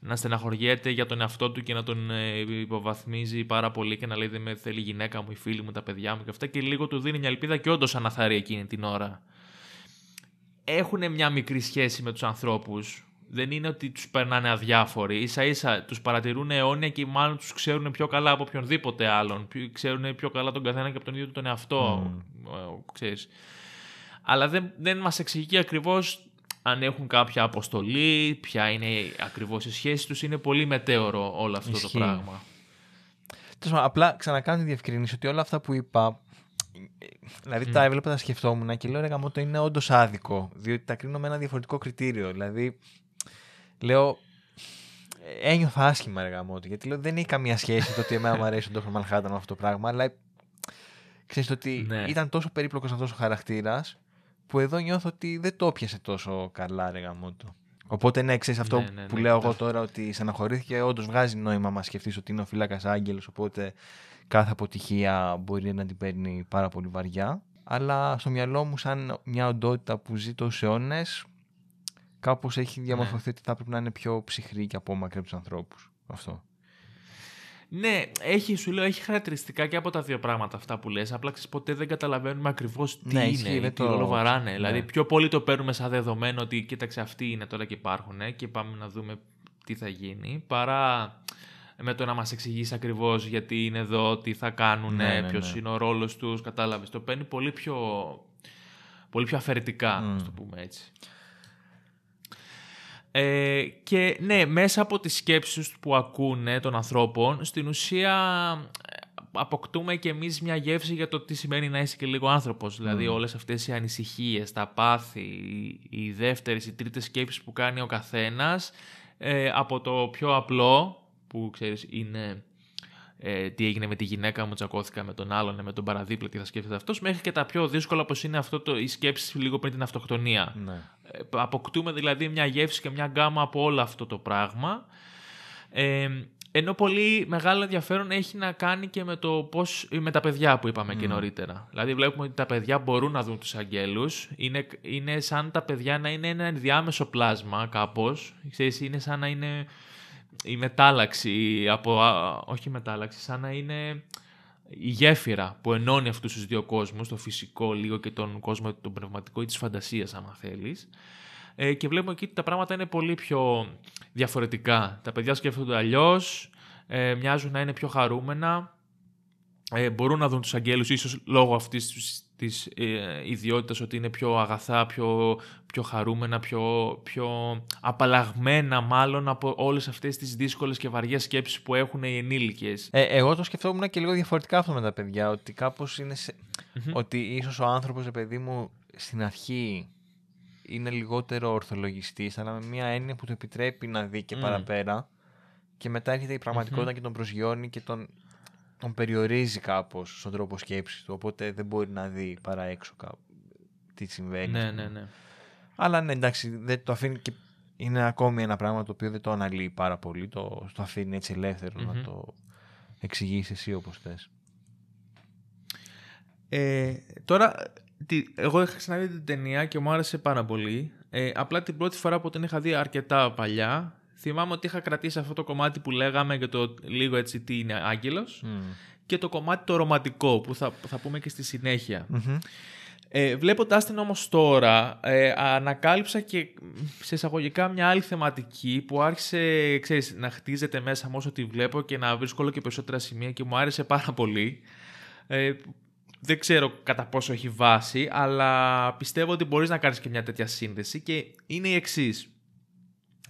να στεναχωριέται για τον εαυτό του και να τον ε, υποβαθμίζει πάρα πολύ και να λέει δεν με θέλει η γυναίκα μου, οι φίλοι μου, τα παιδιά μου και αυτά και λίγο του δίνει μια ελπίδα και όντως αναθαρεί εκείνη την ώρα. Έχουν μια μικρή σχέση με τους ανθρώπους. Δεν είναι ότι τους περνάνε αδιάφοροι. Ίσα ίσα τους παρατηρούν αιώνια και μάλλον τους ξέρουν πιο καλά από οποιονδήποτε άλλον. Πιο- Ξέρουν πιο καλά τον καθένα και από τον ίδιο του τον εαυτό. Ε, ξέρεις. Αλλά δεν, δεν μας εξηγεί ακριβώς αν έχουν κάποια αποστολή, ποια είναι ακριβώς η σχέση τους. Είναι πολύ μετέωρο όλο αυτό Ισχύει. το πράγμα. Τέλος πάντων, απλά ξανακάνω τη διευκρίνηση ότι όλα αυτά που είπα. ε, Δηλαδή Μμ. τα έβλεπα, τα σκεφτόμουν και λέω ρε γαμώτο είναι όντως άδικο. Διότι τα κρίνω με ένα διαφορετικό κριτήριο. Δηλαδή, λέω. ε, Ένιωθα άσχημα ρε γαμώτο. Γιατί λέω δεν έχει καμία σχέση το ότι εμένα μου αρέσει ο Dr. Manhattan με αυτό το πράγμα. Αλλά ξέρεις το ότι Ναι. ήταν τόσο περίπλοκος αυτός ο χαρακτήρας που εδώ νιώθω ότι δεν το πιασε τόσο καλά ρε γαμώτο. Οπότε ναι, ξέρεις αυτό Ναι, ναι, που ναι, λέω εγώ κατάλαβα. τώρα ότι στεναχωρήθηκε, όντως βγάζει νόημα μας σκεφτείς ότι είναι ο φύλακας Άγγελος. Οπότε κάθε αποτυχία μπορεί να την παίρνει πάρα πολύ βαριά. Αλλά στο μυαλό μου, σαν μια οντότητα που ζει τόσους αιώνες, κάπως έχει διαμορφωθεί ότι θα πρέπει να είναι πιο ψυχρή και απόμακρη από τους ανθρώπους. Αυτό. Ναι, έχει, σου λέω, έχει χαρακτηριστικά και από τα δύο πράγματα αυτά που λες. Απλά ξέρεις, ποτέ δεν καταλαβαίνουμε ακριβώς τι Ναι, είναι ισχύει, ή δεν τι το- ρόλο βαράνε. ναι. Δηλαδή, πιο πολύ το παίρνουμε σαν δεδομένο ότι κοίταξε αυτοί είναι τώρα και υπάρχουν ε, και πάμε να δούμε τι θα γίνει, παρά με το να μας εξηγήσει ακριβώς γιατί είναι εδώ, τι θα κάνουν, Ναι, ναι, ποιος ναι. είναι ο ρόλος τους, κατάλαβες. Το παίρνει πολύ πιο, πολύ πιο αφαιρετικά, Μμ. ας το πούμε έτσι. Ε, και ναι, μέσα από τις σκέψεις που ακούνε των ανθρώπων, στην ουσία, ε, αποκτούμε και εμείς μια γεύση για το τι σημαίνει να είσαι και λίγο άνθρωπος. Δηλαδή όλες αυτές οι ανησυχίες, τα πάθη, οι, οι δεύτερες, οι τρίτες σκέψεις που κάνει ο καθένας, ε, από το πιο απλό, που ξέρεις είναι ε, τι έγινε με τη γυναίκα μου, τσακώθηκα με τον άλλον, με τον παραδίπλα, τι θα σκέφτεται αυτός, μέχρι και τα πιο δύσκολα όπως είναι αυτό το, η σκέψη λίγο πριν την αυτοκτονία. Ναι. Ε, αποκτούμε δηλαδή μια γεύση και μια γκάμα από όλο αυτό το πράγμα. Ε, ενώ πολύ μεγάλο ενδιαφέρον έχει να κάνει και με, το πώς, με τα παιδιά που είπαμε και νωρίτερα. Δηλαδή βλέπουμε ότι τα παιδιά μπορούν να δουν τους αγγέλους. Είναι, είναι σαν τα παιδιά να είναι ένα ενδιάμεσο πλάσμα κάπως. Ξέρεις, είναι σαν να είναι η μετάλλαξη, από, α, όχι η μετάλλαξη, σαν να είναι η γέφυρα που ενώνει αυτούς τους δύο κόσμους, το φυσικό λίγο και τον κόσμο τον πνευματικό ή της φαντασίας άμα θέλεις. Ε, και βλέπουμε εκεί ότι τα πράγματα είναι πολύ πιο διαφορετικά. Τα παιδιά σκέφτονται αλλιώς, ε, μοιάζουν να είναι πιο χαρούμενα, ε, μπορούν να δουν τους αγγέλους ίσως λόγω αυτής της, της ε, ιδιότητας ότι είναι πιο αγαθά, πιο, πιο χαρούμενα, πιο, πιο απαλλαγμένα μάλλον από όλες αυτές τις δύσκολες και βαριές σκέψεις που έχουν οι ενήλικες. Ε, εγώ το σκεφτόμουν και λίγο διαφορετικά αυτό με τα παιδιά, ότι κάπως είναι σε... ότι ίσως ο άνθρωπος, ρε παιδί μου, στην αρχή είναι λιγότερο ορθολογιστής, αλλά με μια έννοια που του επιτρέπει να δει και Μμ. παραπέρα και μετά έρχεται η πραγματικότητα και τον προσγειώνει και τον, τον περιορίζει κάπως στον τρόπο σκέψης του, οπότε δεν μπορεί να δει παρά έξω κάπου τι συμβαίνει. ναι, ναι, ναι. Αλλά ναι, εντάξει, δεν το αφήνει και είναι ακόμη ένα πράγμα το οποίο δεν το αναλύει πάρα πολύ, το, το αφήνει έτσι ελεύθερο Μμμ. να το εξηγήσεις εσύ όπως θες. Ε, τώρα, τι, εγώ είχα ξαναδεί την ταινία και μου άρεσε πάρα πολύ. Ε, απλά την πρώτη φορά που την είχα δει αρκετά παλιά, θυμάμαι ότι είχα κρατήσει αυτό το κομμάτι που λέγαμε για το λίγο έτσι τι είναι άγγελος και το κομμάτι το ρομαντικό που θα, θα πούμε και στη συνέχεια. Μμμ. Ε, βλέποντάς την όμως τώρα, ε, ανακάλυψα και σε εισαγωγικά μια άλλη θεματική που άρχισε ξέρεις, να χτίζεται μέσα μου όσο τη βλέπω και να βρίσκω όλο και περισσότερα σημεία και μου άρεσε πάρα πολύ. Ε, δεν ξέρω κατά πόσο έχει βάση, αλλά πιστεύω ότι μπορείς να κάνεις και μια τέτοια σύνδεση και είναι η εξής.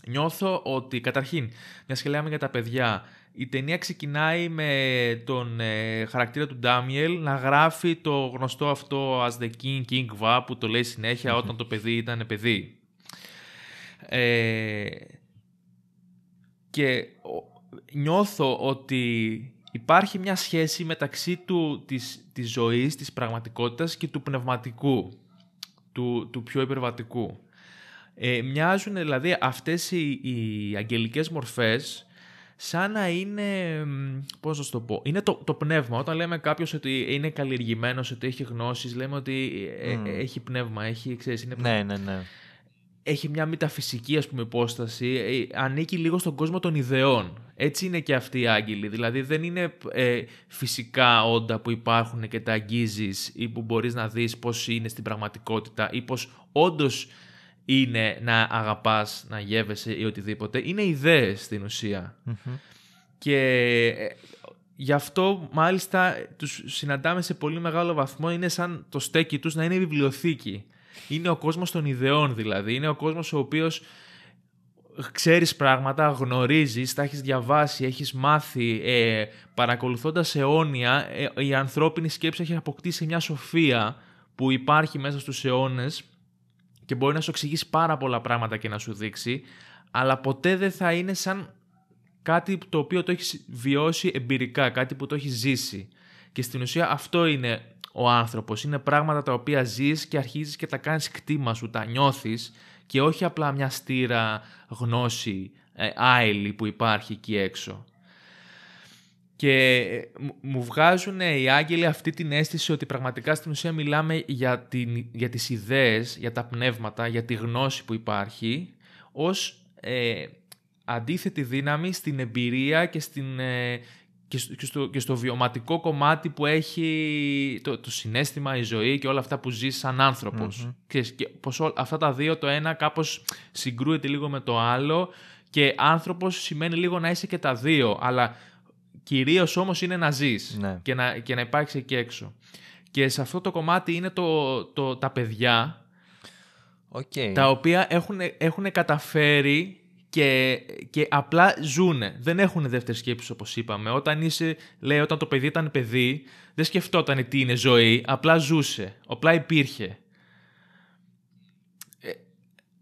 Νιώθω ότι, καταρχήν, μιας και λέμε για τα παιδιά, η ταινία ξεκινάει με τον ε, χαρακτήρα του Ντάμιελ να γράφει το γνωστό αυτό as the king, king va που το λέει συνέχεια όταν το παιδί ήταν παιδί. Ε, και ο- νιώθω ότι υπάρχει μια σχέση μεταξύ του, της, της ζωής, της πραγματικότητας και του πνευματικού, του, του πιο υπερβατικού. Ε, μοιάζουν δηλαδή αυτές οι, οι αγγελικές μορφές σαν να είναι, μ, πώς να σου το πω, είναι το, το πνεύμα. Όταν λέμε κάποιος ότι είναι καλλιεργημένος, ότι έχει γνώσεις, λέμε ότι ε, Μμ. ε, έχει πνεύμα, έχει, ξέρεις, είναι Ναι, ναι, ναι. έχει μια μεταφυσική ας πούμε υπόσταση, ε, ανήκει λίγο στον κόσμο των ιδεών. Έτσι είναι και αυτοί οι άγγελοι. Δηλαδή δεν είναι ε, φυσικά όντα που υπάρχουν και τα αγγίζεις ή που μπορείς να δεις πώς είναι στην πραγματικότητα ή πώς όντως είναι να αγαπάς, να γεύεσαι ή οτιδήποτε. Είναι ιδέες στην ουσία. Μμμ. Και ε, γι' αυτό μάλιστα τους συναντάμε σε πολύ μεγάλο βαθμό. Είναι σαν το στέκι τους να είναι βιβλιοθήκη. Είναι ο κόσμος των ιδεών δηλαδή. Είναι ο κόσμος ο οποίος ξέρεις πράγματα, γνωρίζεις, τα έχεις διαβάσει, έχεις μάθει, ε, παρακολουθώντας αιώνια, ε, η ανθρώπινη σκέψη έχει αποκτήσει μια σοφία που υπάρχει μέσα στους αιώνες και μπορεί να σου εξηγήσει πάρα πολλά πράγματα και να σου δείξει, αλλά ποτέ δεν θα είναι σαν κάτι το οποίο το έχεις βιώσει εμπειρικά, κάτι που το έχεις ζήσει. Και στην ουσία αυτό είναι ο άνθρωπος. Είναι πράγματα τα οποία ζεις και αρχίζεις και τα κάνεις κτήμα σου, τα νιώθεις και όχι απλά μια στήρα γνώση ε, άειλη που υπάρχει εκεί έξω. Και ε, μου- μου βγάζουν οι άγγελοι αυτή την αίσθηση ότι πραγματικά στην ουσία μιλάμε για, την, για τις ιδέες, για τα πνεύματα, για τη γνώση που υπάρχει, ως ε, αντίθετη δύναμη στην εμπειρία και, στην, ε, και, στο, και, στο, και στο βιωματικό κομμάτι που έχει το, το συνέστημα, η ζωή και όλα αυτά που ζεις σαν άνθρωπος. Ξέρεις, και πως ό- αυτά τα δύο το ένα κάπως συγκρούεται λίγο με το άλλο και άνθρωπος σημαίνει λίγο να είσαι και τα δύο, αλλά κυρίως όμως είναι να ζεις Ναι. και, να, και να υπάρξει εκεί έξω. Και σε αυτό το κομμάτι είναι το, το, τα παιδιά Οκ. τα οποία έχουν, έχουν καταφέρει και, και απλά ζούνε. Δεν έχουν δεύτερη σκέψη όπως είπαμε. Όταν είσαι, λέει, όταν το παιδί ήταν παιδί, δεν σκεφτόταν τι είναι ζωή, απλά ζούσε. Απλά υπήρχε.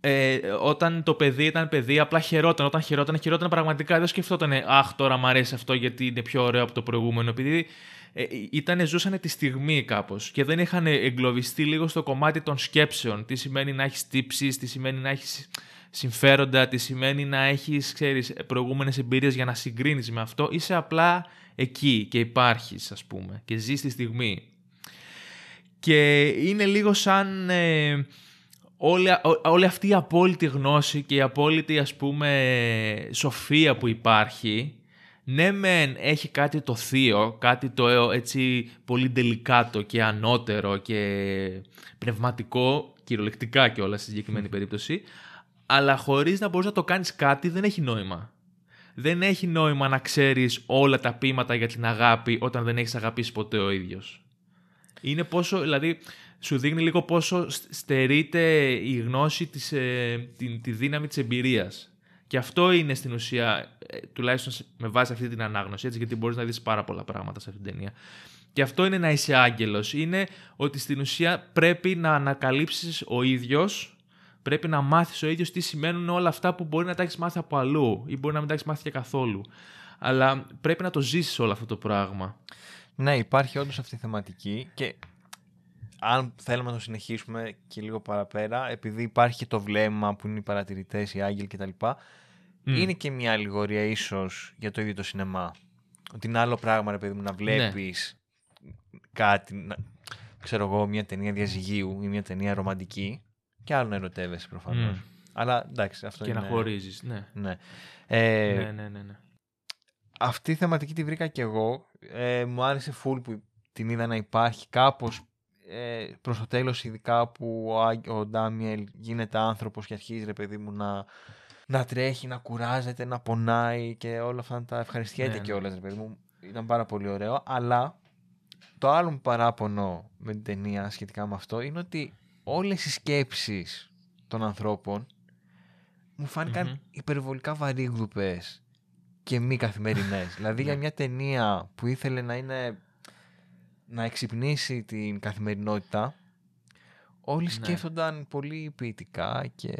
Ε, ε, όταν το παιδί ήταν παιδί, απλά χαιρόταν. Όταν χαιρόταν, χαιρόταν πραγματικά. Δεν σκεφτόταν, Αχ, τώρα μου αρέσει αυτό γιατί είναι πιο ωραίο από το προηγούμενο. Επειδή ε, ήταν, ζούσαν τη στιγμή κάπως και δεν είχαν εγκλωβιστεί λίγο στο κομμάτι των σκέψεων. Τι σημαίνει να έχεις τύψεις, τι σημαίνει να έχεις συμφέροντα, τι σημαίνει να έχεις προηγούμενες εμπειρίες για να συγκρίνεις με αυτό. Είσαι απλά εκεί και υπάρχεις, ας πούμε, και ζεις τη στιγμή. Και είναι λίγο σαν ε, όλη, όλη αυτή η απόλυτη γνώση και η απόλυτη ας πούμε σοφία που υπάρχει ναι μεν έχει κάτι το θείο, κάτι το έτσι πολύ τελικάτο και ανώτερο και πνευματικό, κυριολεκτικά και όλα στη συγκεκριμένη περίπτωση, αλλά χωρίς να μπορείς να το κάνεις κάτι δεν έχει νόημα. Δεν έχει νόημα να ξέρεις όλα τα ποίηματα για την αγάπη όταν δεν έχεις αγαπήσει ποτέ ο ίδιος. Είναι πόσο, δηλαδή, σου δείχνει λίγο πόσο στερείται η γνώση, της, ε, τη, τη δύναμη της εμπειρίας. Και αυτό είναι στην ουσία, ε, τουλάχιστον με βάση αυτή την ανάγνωση, έτσι, γιατί μπορείς να δεις πάρα πολλά πράγματα σε αυτήν την ταινία. Και αυτό είναι να είσαι άγγελος. Είναι ότι στην ουσία πρέπει να ανακαλύψεις ο ίδιος, πρέπει να μάθεις ο ίδιος τι σημαίνουν όλα αυτά που μπορεί να τα έχεις μάθει από αλλού ή μπορεί να μην τα έχεις μάθει και καθόλου. Αλλά πρέπει να το ζήσεις όλο αυτό το πράγμα. Ναι, υπάρχει όντως αυτή η θεματική και αν θέλουμε να το συνεχίσουμε και λίγο παραπέρα, επειδή υπάρχει και το βλέμμα που είναι οι παρατηρητές, οι άγγελοι κτλ. Mm. Είναι και μια αλληγορία ίσως για το ίδιο το σινεμά. Ότι είναι άλλο πράγμα, ρε παιδί μου, να βλέπεις ναι. κάτι, να, ξέρω εγώ, μια ταινία διαζυγίου ή μια ταινία ρομαντική και άλλο να ερωτεύεσαι προφανώς. Mm. Αλλά εντάξει, αυτό και είναι. Και να χωρίζεις, ναι. Ναι. Ε, ναι, ναι, ναι, ναι. Αυτή η θεματική τη βρήκα κι εγώ. Ε, μου άρεσε full που την είδα να υπάρχει κάπως ε, προς το τέλος ειδικά που ο, ο Ντάμιελ γίνεται άνθρωπος και αρχίζει ρε παιδί μου να, να τρέχει, να κουράζεται, να πονάει και όλα αυτά τα ευχαριστιέται ναι, και όλα ρε παιδί μου. Ήταν πάρα πολύ ωραίο, αλλά το άλλο μου παράπονο με την ταινία σχετικά με αυτό είναι ότι όλες οι σκέψεις των ανθρώπων μου φανηκαν υπερβολικά βαρύγδουπες και μη καθημερινές. δηλαδή για ναι. μια ταινία που ήθελε να είναι να εξυπνήσει την καθημερινότητα, όλοι ναι. σκέφτονταν πολύ ποιητικά και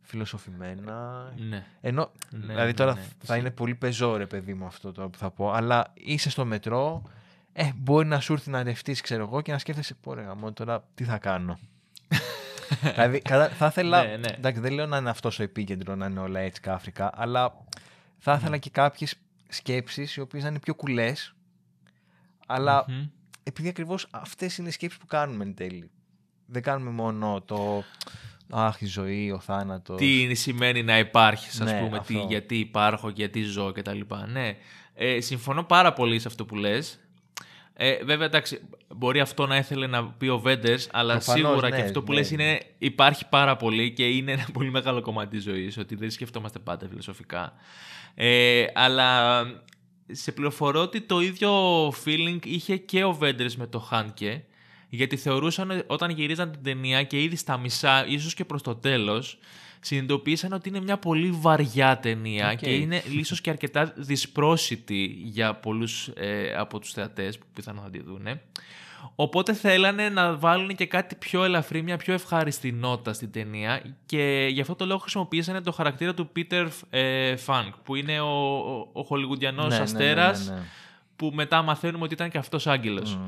φιλοσοφημένα. Ναι. Ενώ, ναι, δηλαδή τώρα ναι, θα είναι πολύ πεζό ρε παιδί μου αυτό το που θα πω, αλλά είσαι στο μετρό, ε, μπορεί να σου έρθει να ρευτείς ξέρω εγώ και να σκέφτεσαι πω ρε γαμώ, τώρα τι θα κάνω. δηλαδή θα ήθελα, ναι, ναι. εντάξει δεν λέω να είναι αυτός το επίκεντρο να είναι όλα έτσι κάφρικα, αλλά θα ήθελα και κάποιες σκέψεις οι οποίες να είναι πιο κουλές αλλά mm-hmm. επειδή ακριβώς αυτές είναι οι σκέψεις που κάνουμε εν τέλει. Δεν κάνουμε μόνο το. Αχ, η ζωή, ο θάνατος. Τι σημαίνει να υπάρχει, ας ναι, πούμε, τι, γιατί υπάρχω, γιατί ζω κτλ. Ναι. Ε, συμφωνώ πάρα πολύ σε αυτό που λες. Ε, βέβαια, εντάξει, μπορεί αυτό να ήθελε να πει ο Βέντερς, αλλά σίγουρα ναι, και αυτό που ναι, λες είναι υπάρχει πάρα πολύ και είναι ένα πολύ μεγάλο κομμάτι της ζωής, ότι δεν σκεφτόμαστε πάντα φιλοσοφικά. Ε, αλλά σε πληροφορώ ότι το ίδιο feeling είχε και ο Βέντερς με το Χάνκε, γιατί θεωρούσαν όταν γυρίζαν την ταινία και ήδη στα μισά, ίσως και προς το τέλος, συνειδητοποίησαν ότι είναι μια πολύ βαριά ταινία και είναι ίσως και αρκετά δυσπρόσιτη για πολλούς ε, από τους θεατές που πιθανόν θα τη δούνε. Οπότε θέλανε να βάλουν και κάτι πιο ελαφρύ, μια πιο ευχάριστη νότα στην ταινία και γι' αυτό το λόγο χρησιμοποίησαν το χαρακτήρα του Peter ε, Funk που είναι ο, ο, ο χολιγουντιανός ναι, ναι, αστέρας ναι, ναι, που μετά μαθαίνουμε ότι ήταν και αυτός άγγελος.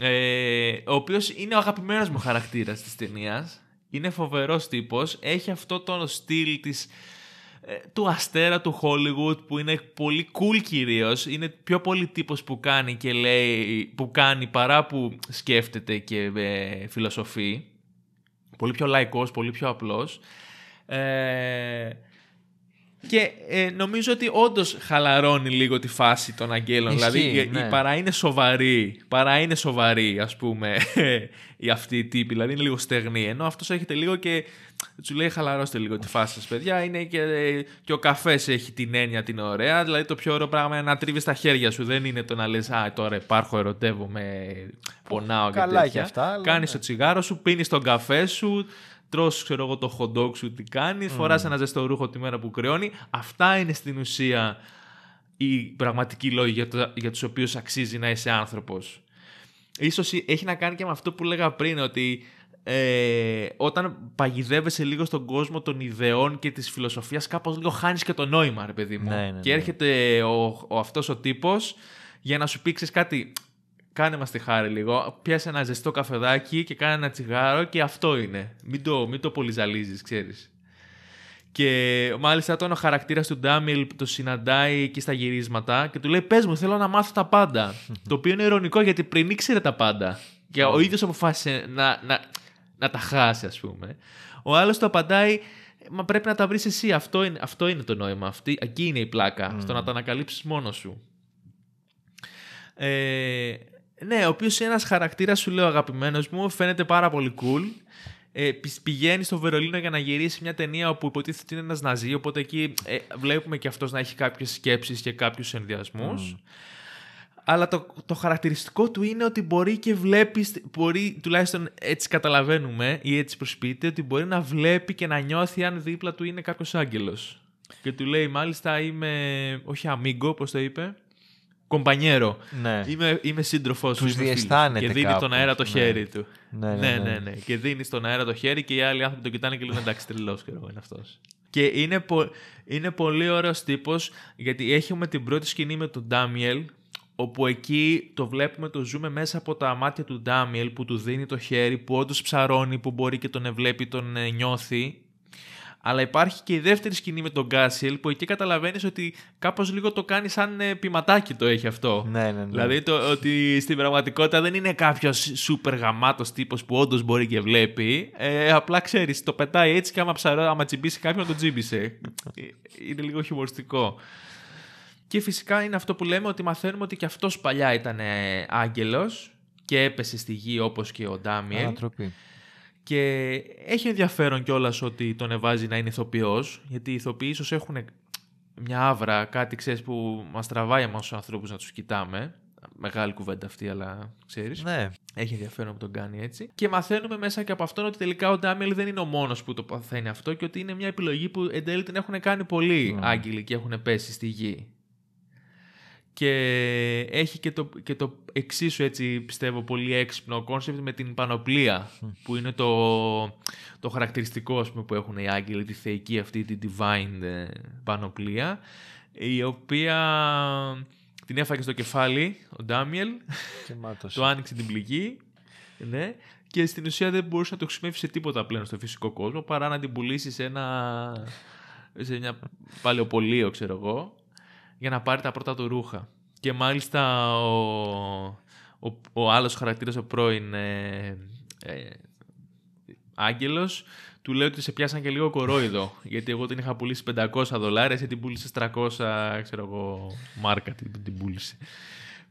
Ε, ο οποίος είναι ο αγαπημένος μου χαρακτήρας της ταινίας. Είναι φοβερός τύπος, έχει αυτό το στυλ της ε, του αστέρα του Hollywood που είναι πολύ cool κυρίως. Είναι πιο πολύ τύπος που κάνει και λέει, που κάνει παρά που σκέφτεται και ε, φιλοσοφεί. Πολύ πιο λαϊκός, πολύ πιο απλός. Ε, και ε, νομίζω ότι όντως χαλαρώνει λίγο τη φάση των αγγέλων. δηλαδή ναι. παρά είναι σοβαρή, παρά είναι σοβαρή, ας πούμε, η αυτή η τύπη. Δηλαδή είναι λίγο στεγνή. Ενώ αυτός έχετε λίγο και. Του λέει χαλαρώστε λίγο τη φάση σας, παιδιά. Είναι και, και ο καφές έχει την έννοια την ωραία. Δηλαδή το πιο ωραίο πράγμα είναι να τρίβεις τα χέρια σου. Δεν είναι το να λες Α, τώρα υπάρχω, ερωτεύομαι, πονάω και Καλά και αυτά. Κάνεις ναι. το τσιγάρο σου, πίνεις τον καφέ σου, τρως ξέρω εγώ το hot dog σου τι κάνει, φοράς ένα ζεστό ρούχο τη μέρα που κρυώνει. Αυτά είναι στην ουσία οι πραγματικοί λόγοι για, το, για τους οποίους αξίζει να είσαι άνθρωπος. Ίσως έχει να κάνει και με αυτό που λέγα πριν, ότι ε, όταν παγιδεύεσαι λίγο στον κόσμο των ιδεών και της φιλοσοφίας, κάπως λίγο χάνεις και το νόημα, ρε παιδί μου. Ναι, ναι, και ναι. έρχεται ο, ο, αυτός ο τύπος για να σου πει ξέρεις κάτι, κάνε μας τη χάρη λίγο, πιάσε ένα ζεστό καφεδάκι και κάνε ένα τσιγάρο και αυτό είναι. Μην το, μην το πολυζαλίζεις, ξέρεις. Και μάλιστα όταν ο χαρακτήρας του Ντάμιλ το συναντάει εκεί στα γυρίσματα και του λέει: Πες μου, θέλω να μάθω τα πάντα. το οποίο είναι ειρωνικό γιατί πριν ήξερε τα πάντα. Και ο ίδιος αποφάσισε να, να, να τα χάσει, ας πούμε. Ο άλλος του απαντάει: Μα πρέπει να τα βρεις εσύ. Αυτό είναι, αυτό είναι το νόημα. Αυτή, εκεί είναι η πλάκα. Στο να τα ανακαλύψεις μόνος σου. Ε, ναι, ο οποίος είναι ένας χαρακτήρας, σου λέω αγαπημένος μου, φαίνεται πάρα πολύ cool. Ε, πη- πηγαίνει στο Βερολίνο για να γυρίσει μια ταινία όπου υποτίθεται ότι είναι ένας Ναζί, οπότε εκεί ε, βλέπουμε και αυτός να έχει κάποιες σκέψεις και κάποιους ενδιασμούς. Αλλά το, το χαρακτηριστικό του είναι ότι μπορεί και βλέπεις, μπορεί, τουλάχιστον έτσι καταλαβαίνουμε ή έτσι προσποιείται, ότι μπορεί να βλέπει και να νιώθει αν δίπλα του είναι κάποιος άγγελος. Και του λέει, μάλιστα είμαι, όχι αμίγκο, πώ το είπε, κομπανιέρο. Ναι. Είμαι, είμαι σύντροφός σου. Τους είμαι φίλος σου. διαισθάνεται Και δίνει κάπως, στον αέρα το ναι. χέρι του. Ναι, Ναι, ναι, ναι. Και δίνει στον αέρα το χέρι και οι άλλοι άνθρωποι τον κοιτάνε και λένε εντάξει, τρελός και εγώ είναι αυτός. Και είναι, πο- είναι πολύ ωραίος τύπος γιατί έχουμε την πρώτη σκηνή με τον Ντάμιελ όπου εκεί το βλέπουμε, το ζούμε μέσα από τα μάτια του Ντάμιελ που του δίνει το χέρι, που όντως ψαρώνει, που μπορεί και τον βλέπει, τον ε, νιώθει. Αλλά υπάρχει και η δεύτερη σκηνή με τον Γκάσιελ που εκεί καταλαβαίνεις ότι κάπως λίγο το κάνει σαν ε, πηματάκι το έχει αυτό. Ναι, ναι, ναι. Δηλαδή το, ότι στην πραγματικότητα δεν είναι κάποιος σούπερ γαμάτος τύπος που όντως μπορεί και βλέπει. Ε, απλά ξέρεις, το πετάει έτσι και άμα ψαρώ, άμα τσιμπήσει κάποιον, τον τσίμπησε. Ε, είναι λίγο χιουμοριστικό. Και φυσικά είναι αυτό που λέμε ότι μαθαίνουμε ότι και αυτός παλιά ήταν ε, άγγελος και έπεσε στη γη όπως και ο Ντάμιελ. Ανατροπή. Και έχει ενδιαφέρον κιόλας ότι τον εβάζει να είναι ηθοποιός, γιατί οι ηθοποιοί ίσως έχουν μια άβρα, κάτι ξέρεις που μας τραβάει εμάς τους ανθρώπους να τους κοιτάμε. Μεγάλη κουβέντα αυτή, αλλά ξέρεις. Ναι. Έχει ενδιαφέρον που τον κάνει έτσι. Και μαθαίνουμε μέσα και από αυτόν ότι τελικά ο Ντάμιελ δεν είναι ο μόνος που το παθαίνει αυτό και ότι είναι μια επιλογή που εν τέλει την έχουν κάνει πολλοί Μμ. άγγελοι και έχουν πέσει στη γη. Και έχει και το, και το εξίσου έτσι πιστεύω πολύ έξυπνο concept με την πανοπλία που είναι το, το χαρακτηριστικό ας πούμε, που έχουν οι άγγελοι, τη θεϊκή αυτή, τη divine ε, πανοπλία η οποία την έφαγε στο κεφάλι ο Ντάμιελ Και μάτωσε. το άνοιξε την πληγή ναι, και στην ουσία δεν μπορούσε να το χρησιμεύσει σε τίποτα πλέον στο φυσικό κόσμο παρά να την πουλήσει σε ένα σε μια παλαιοπολείο ξέρω εγώ για να πάρει τα πρώτα του ρούχα και μάλιστα ο, ο, ο άλλος χαρακτήρας ο πρώην ε, ε, άγγελος του λέει ότι σε πιάσαν και λίγο κορόιδο γιατί εγώ την είχα πουλήσει 500 δολάρια εσύ την πούλησες 300 ξέρω εγώ μάρκα την, την πούλησε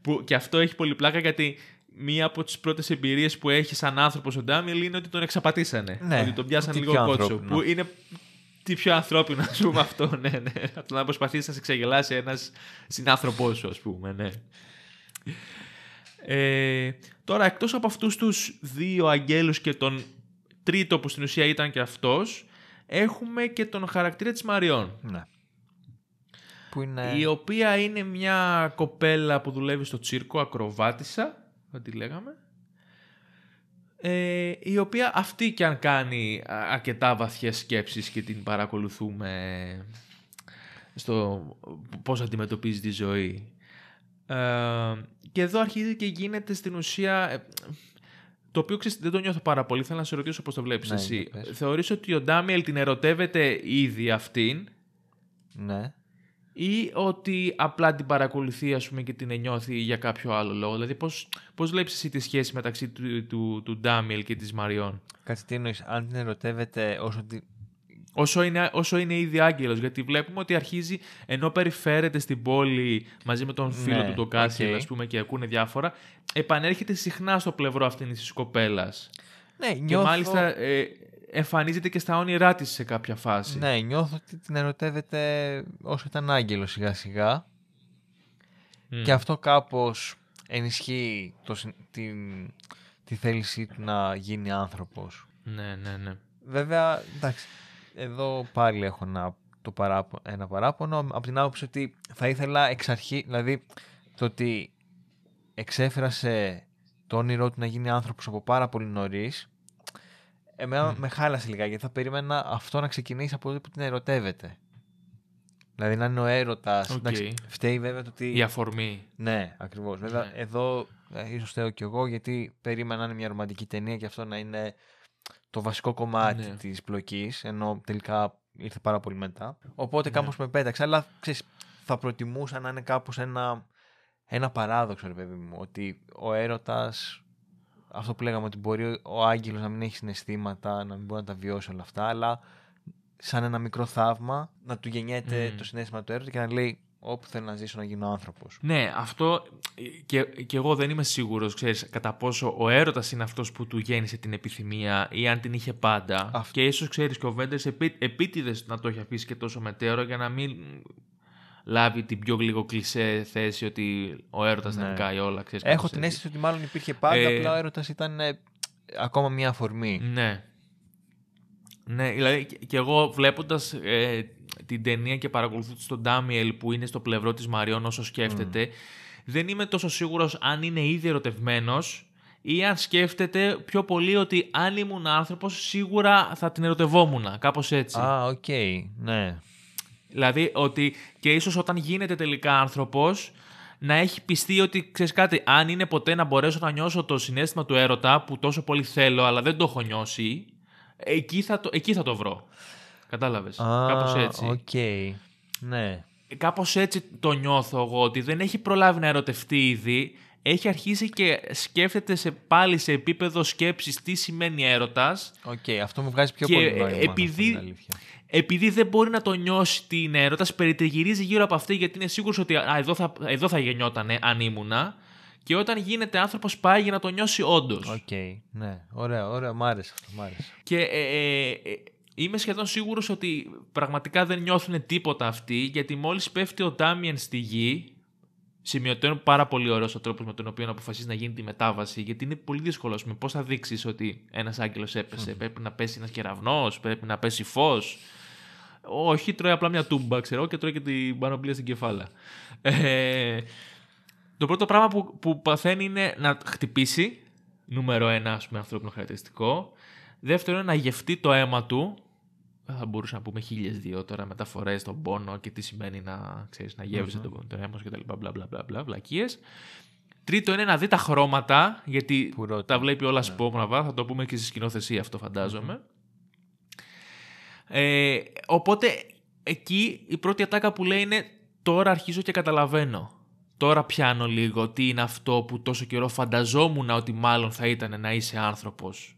που, και αυτό έχει πολύ πλάκα γιατί μία από τις πρώτες εμπειρίες που έχει σαν άνθρωπος ο Ντάμιλ είναι ότι τον εξαπατήσανε. Ναι, ότι τον πιάσαν τι λίγο πιο κότσο. ανθρώπινο. Που είναι τι πιο ανθρώπινο, ας πούμε, αυτό. Ναι, ναι. Από το να προσπαθήσει να σε ξεγελάσει ένας συνάνθρωπός σου, ας πούμε, ναι. Ε, τώρα, εκτός από αυτούς τους δύο αγγέλους και τον τρίτο που στην ουσία ήταν και αυτός, έχουμε και τον χαρακτήρα της Μαριών. Ναι. Που είναι. Η οποία είναι μια κοπέλα που δουλεύει στο τσίρκο, ακροβάτησα, θα τη λέγαμε. Ε, η οποία αυτή και αν κάνει α, αρκετά βαθιές σκέψεις και την παρακολουθούμε στο πώς αντιμετωπίζει τη ζωή. Ε, και εδώ αρχίζει και γίνεται στην ουσία... ε, το οποίο ξέρεις, δεν το νιώθω πάρα πολύ. Θέλω να σε ρωτήσω πώς το βλέπεις Ναι, εσύ. για πες. Θεωρείς ότι ο Ντάμιελ την ερωτεύεται ήδη αυτήν; Ναι. Ή ότι απλά την παρακολουθεί ας πούμε, και την νιώθει για κάποιο άλλο λόγο; Δηλαδή πώς, πώς βλέπεις εσύ τη σχέση μεταξύ του, του, του Ντάμιελ και της Μαριών; Κάτι τι εννοείς, αν την ερωτεύεται όσο. Τη... Όσο είναι, όσο είναι ήδη άγγελος, γιατί βλέπουμε ότι αρχίζει, ενώ περιφέρεται στην πόλη μαζί με τον φίλο Ναι, του, τον Κάσιελ, οκ. ας πούμε, και ακούνε διάφορα, επανέρχεται συχνά στο πλευρό αυτήν της κοπέλας. Ναι, Και νιώθω... μάλιστα ε, εμφανίζεται και στα όνειρά της σε κάποια φάση. Ναι, νιώθω ότι την ερωτεύεται όσο ήταν άγγελος σιγά σιγά. Μμ. Και αυτό κάπως ενισχύει το, συν- την, τη θέλησή του να γίνει άνθρωπος. Ναι, ναι, ναι. Βέβαια, εντάξει, εδώ πάλι έχω ένα, το παράπο, ένα παράπονο από την άποψη ότι θα ήθελα εξ αρχή, δηλαδή το ότι εξέφρασε το όνειρό του να γίνει άνθρωπος από πάρα πολύ νωρίς. Εμένα με χάλασε λιγάκι γιατί θα περίμενα αυτό να ξεκινήσει από τότε που την ερωτεύεται. Δηλαδή να είναι ο έρωτας. Okay. Φταίει βέβαια το ότι. Η αφορμή. Ναι, ακριβώς. Βέβαια Ναι. εδώ ε, ίσως θέω κι εγώ γιατί περίμενα να είναι μια ρομαντική ταινία και αυτό να είναι το βασικό κομμάτι Ναι. της πλοκής ενώ τελικά ήρθε πάρα πολύ μετά. Οπότε Ναι. κάπως με πέταξε, αλλά ξέρεις, θα προτιμούσα να είναι κάπως ένα, ένα παράδοξο, ρε παιδί μου, ότι ο έρωτας, αυτό που λέγαμε, ότι μπορεί ο άγγελος να μην έχει συναισθήματα, να μην μπορεί να τα βιώσει όλα αυτά, αλλά σαν ένα μικρό θαύμα να του γεννιέται Μμμ. το συνέστημα του έρωτα και να λέει όπου θέλω να ζήσω να γίνω άνθρωπος. Ναι, αυτό και, και εγώ δεν είμαι σίγουρος, ξέρεις, κατά πόσο ο έρωτας είναι αυτός που του γέννησε την επιθυμία ή αν την είχε πάντα. Αυτό. Και ίσως, ξέρεις, και ο Βέντερς επί, επίτηδες να το έχει αφήσει και τόσο μετέωρο για να μην λάβει την πιο λίγο κλισέ θέση ότι ο έρωτας Ναι. νικάει όλα, ξέρεις. Έχω κάπως την έτσι. αίσθηση ότι μάλλον υπήρχε πάντα, Ε, απλά ο έρωτας ήταν ε, ακόμα μια αφορμή. Ναι. Ναι, δηλαδή και- και εγώ βλέποντας ε, την ταινία και παρακολουθώντας τον Ντάμιελ που είναι στο πλευρό της Μαριόν όσο σκέφτεται, δεν είμαι τόσο σίγουρος αν είναι ήδη ερωτευμένος ή αν σκέφτεται πιο πολύ ότι αν ήμουν άνθρωπος σίγουρα θα την ερωτευόμουν, κάπως έτσι. Α, οκ, ναι. Δηλαδή ότι και ίσως όταν γίνεται τελικά άνθρωπος να έχει πειστεί ότι ξέρεις κάτι, αν είναι ποτέ να μπορέσω να νιώσω το συναίσθημα του έρωτα που τόσο πολύ θέλω αλλά δεν το έχω νιώσει, εκεί θα το, εκεί θα το βρω. Κατάλαβες; Α, Κάπως έτσι. οκ. Ναι. Κάπως έτσι το νιώθω εγώ ότι δεν έχει προλάβει να ερωτευτεί ήδη, έχει αρχίσει και σκέφτεται σε, πάλι σε επίπεδο σκέψης τι σημαίνει έρωτας Οκ, αυτό μου βγάζει πιο Και, πολύ ε, νόημα. να επειδή- πω την αλήθεια. Επειδή δεν μπορεί να το νιώσει τι είναι έρωτας, περιτριγυρίζει γύρω από αυτή γιατί είναι σίγουρος ότι α, εδώ, θα, εδώ θα γεννιότανε αν ήμουνα. Και όταν γίνεται άνθρωπος, πάει για να το νιώσει όντως. Οκ, ναι. Ωραία, ωραία. Μ' άρεσε αυτό. Μ' άρεσε. Και ε, ε, ε, είμαι σχεδόν σίγουρος ότι πραγματικά δεν νιώθουν τίποτα αυτοί, γιατί μόλις πέφτει ο Ντάμιελ στη γη. Σημειωτέον πάρα πολύ ωραίος ο τρόπος με τον οποίο αποφασίζει να γίνει τη μετάβαση, γιατί είναι πολύ δύσκολο. Με πώς θα δείξεις ότι ένας άγγελος έπεσε, Πρέπει να πέσει ένας κεραυνός, πρέπει να πέσει φως. Όχι, τρώει απλά μια τούμπα, ξέρω, και τρώει και την πανοπλία στην κεφάλα. Ε, το πρώτο πράγμα που, που παθαίνει είναι να χτυπήσει, νούμερο ένα, ας πούμε, ανθρώπινο χαρακτηριστικό. Δεύτερο είναι να γευτεί το αίμα του. Θα μπορούσα να πούμε χίλιες δύο τώρα μεταφορές στον πόνο και τι σημαίνει να, ξέρεις, να γεύεσαι το, το αίμα σου και τα λοιπά, μπλα, μπλα, μπλα, μπλα, βλακίες. Τρίτο είναι να δει τα χρώματα, γιατί Πουρότητα. τα βλέπει όλα σπόμναβα, θα το πούμε και στη σκηνοθεσία αυτό φαντάζομαι. Ε, οπότε εκεί η πρώτη ατάκα που λέει είναι τώρα αρχίζω και καταλαβαίνω. Τώρα πιάνω λίγο τι είναι αυτό που τόσο καιρό φανταζόμουν ότι μάλλον θα ήταν να είσαι άνθρωπος.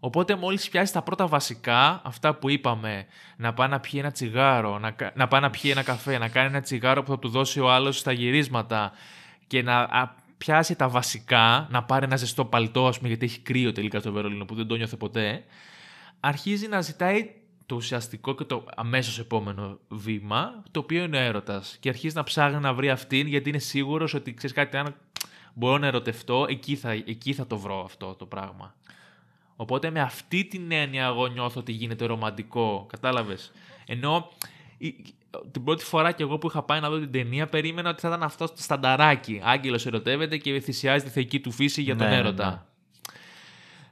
Οπότε μόλις πιάσει τα πρώτα βασικά, αυτά που είπαμε, να πάει να πιει ένα τσιγάρο, να, κα- να πάει να πιει ένα καφέ, να κάνει ένα τσιγάρο που θα του δώσει ο άλλος στα γυρίσματα και να α, πιάσει τα βασικά, να πάρει ένα ζεστό παλτό, ας πούμε, γιατί έχει κρύο τελικά στο Βερολίνο που δεν το νιώθε ποτέ, αρχίζει να ζητάει το ουσιαστικό και το αμέσως επόμενο βήμα, το οποίο είναι ο έρωτας. Και αρχίζει να ψάχνει να βρει αυτήν, γιατί είναι σίγουρος ότι ξέρεις κάτι, αν μπορώ να ερωτευτώ, εκεί θα, εκεί θα το βρω αυτό το πράγμα. Οπότε με αυτή την έννοια εγώ νιώθω ότι γίνεται ρομαντικό. Κατάλαβες; Ενώ η- την πρώτη φορά και εγώ που είχα πάει να δω την ταινία περίμενα ότι θα ήταν αυτό το στανταράκι. Άγγελος ερωτεύεται και θυσιάζει τη θεϊκή του φύση για τον Ναι, ναι, έρωτα.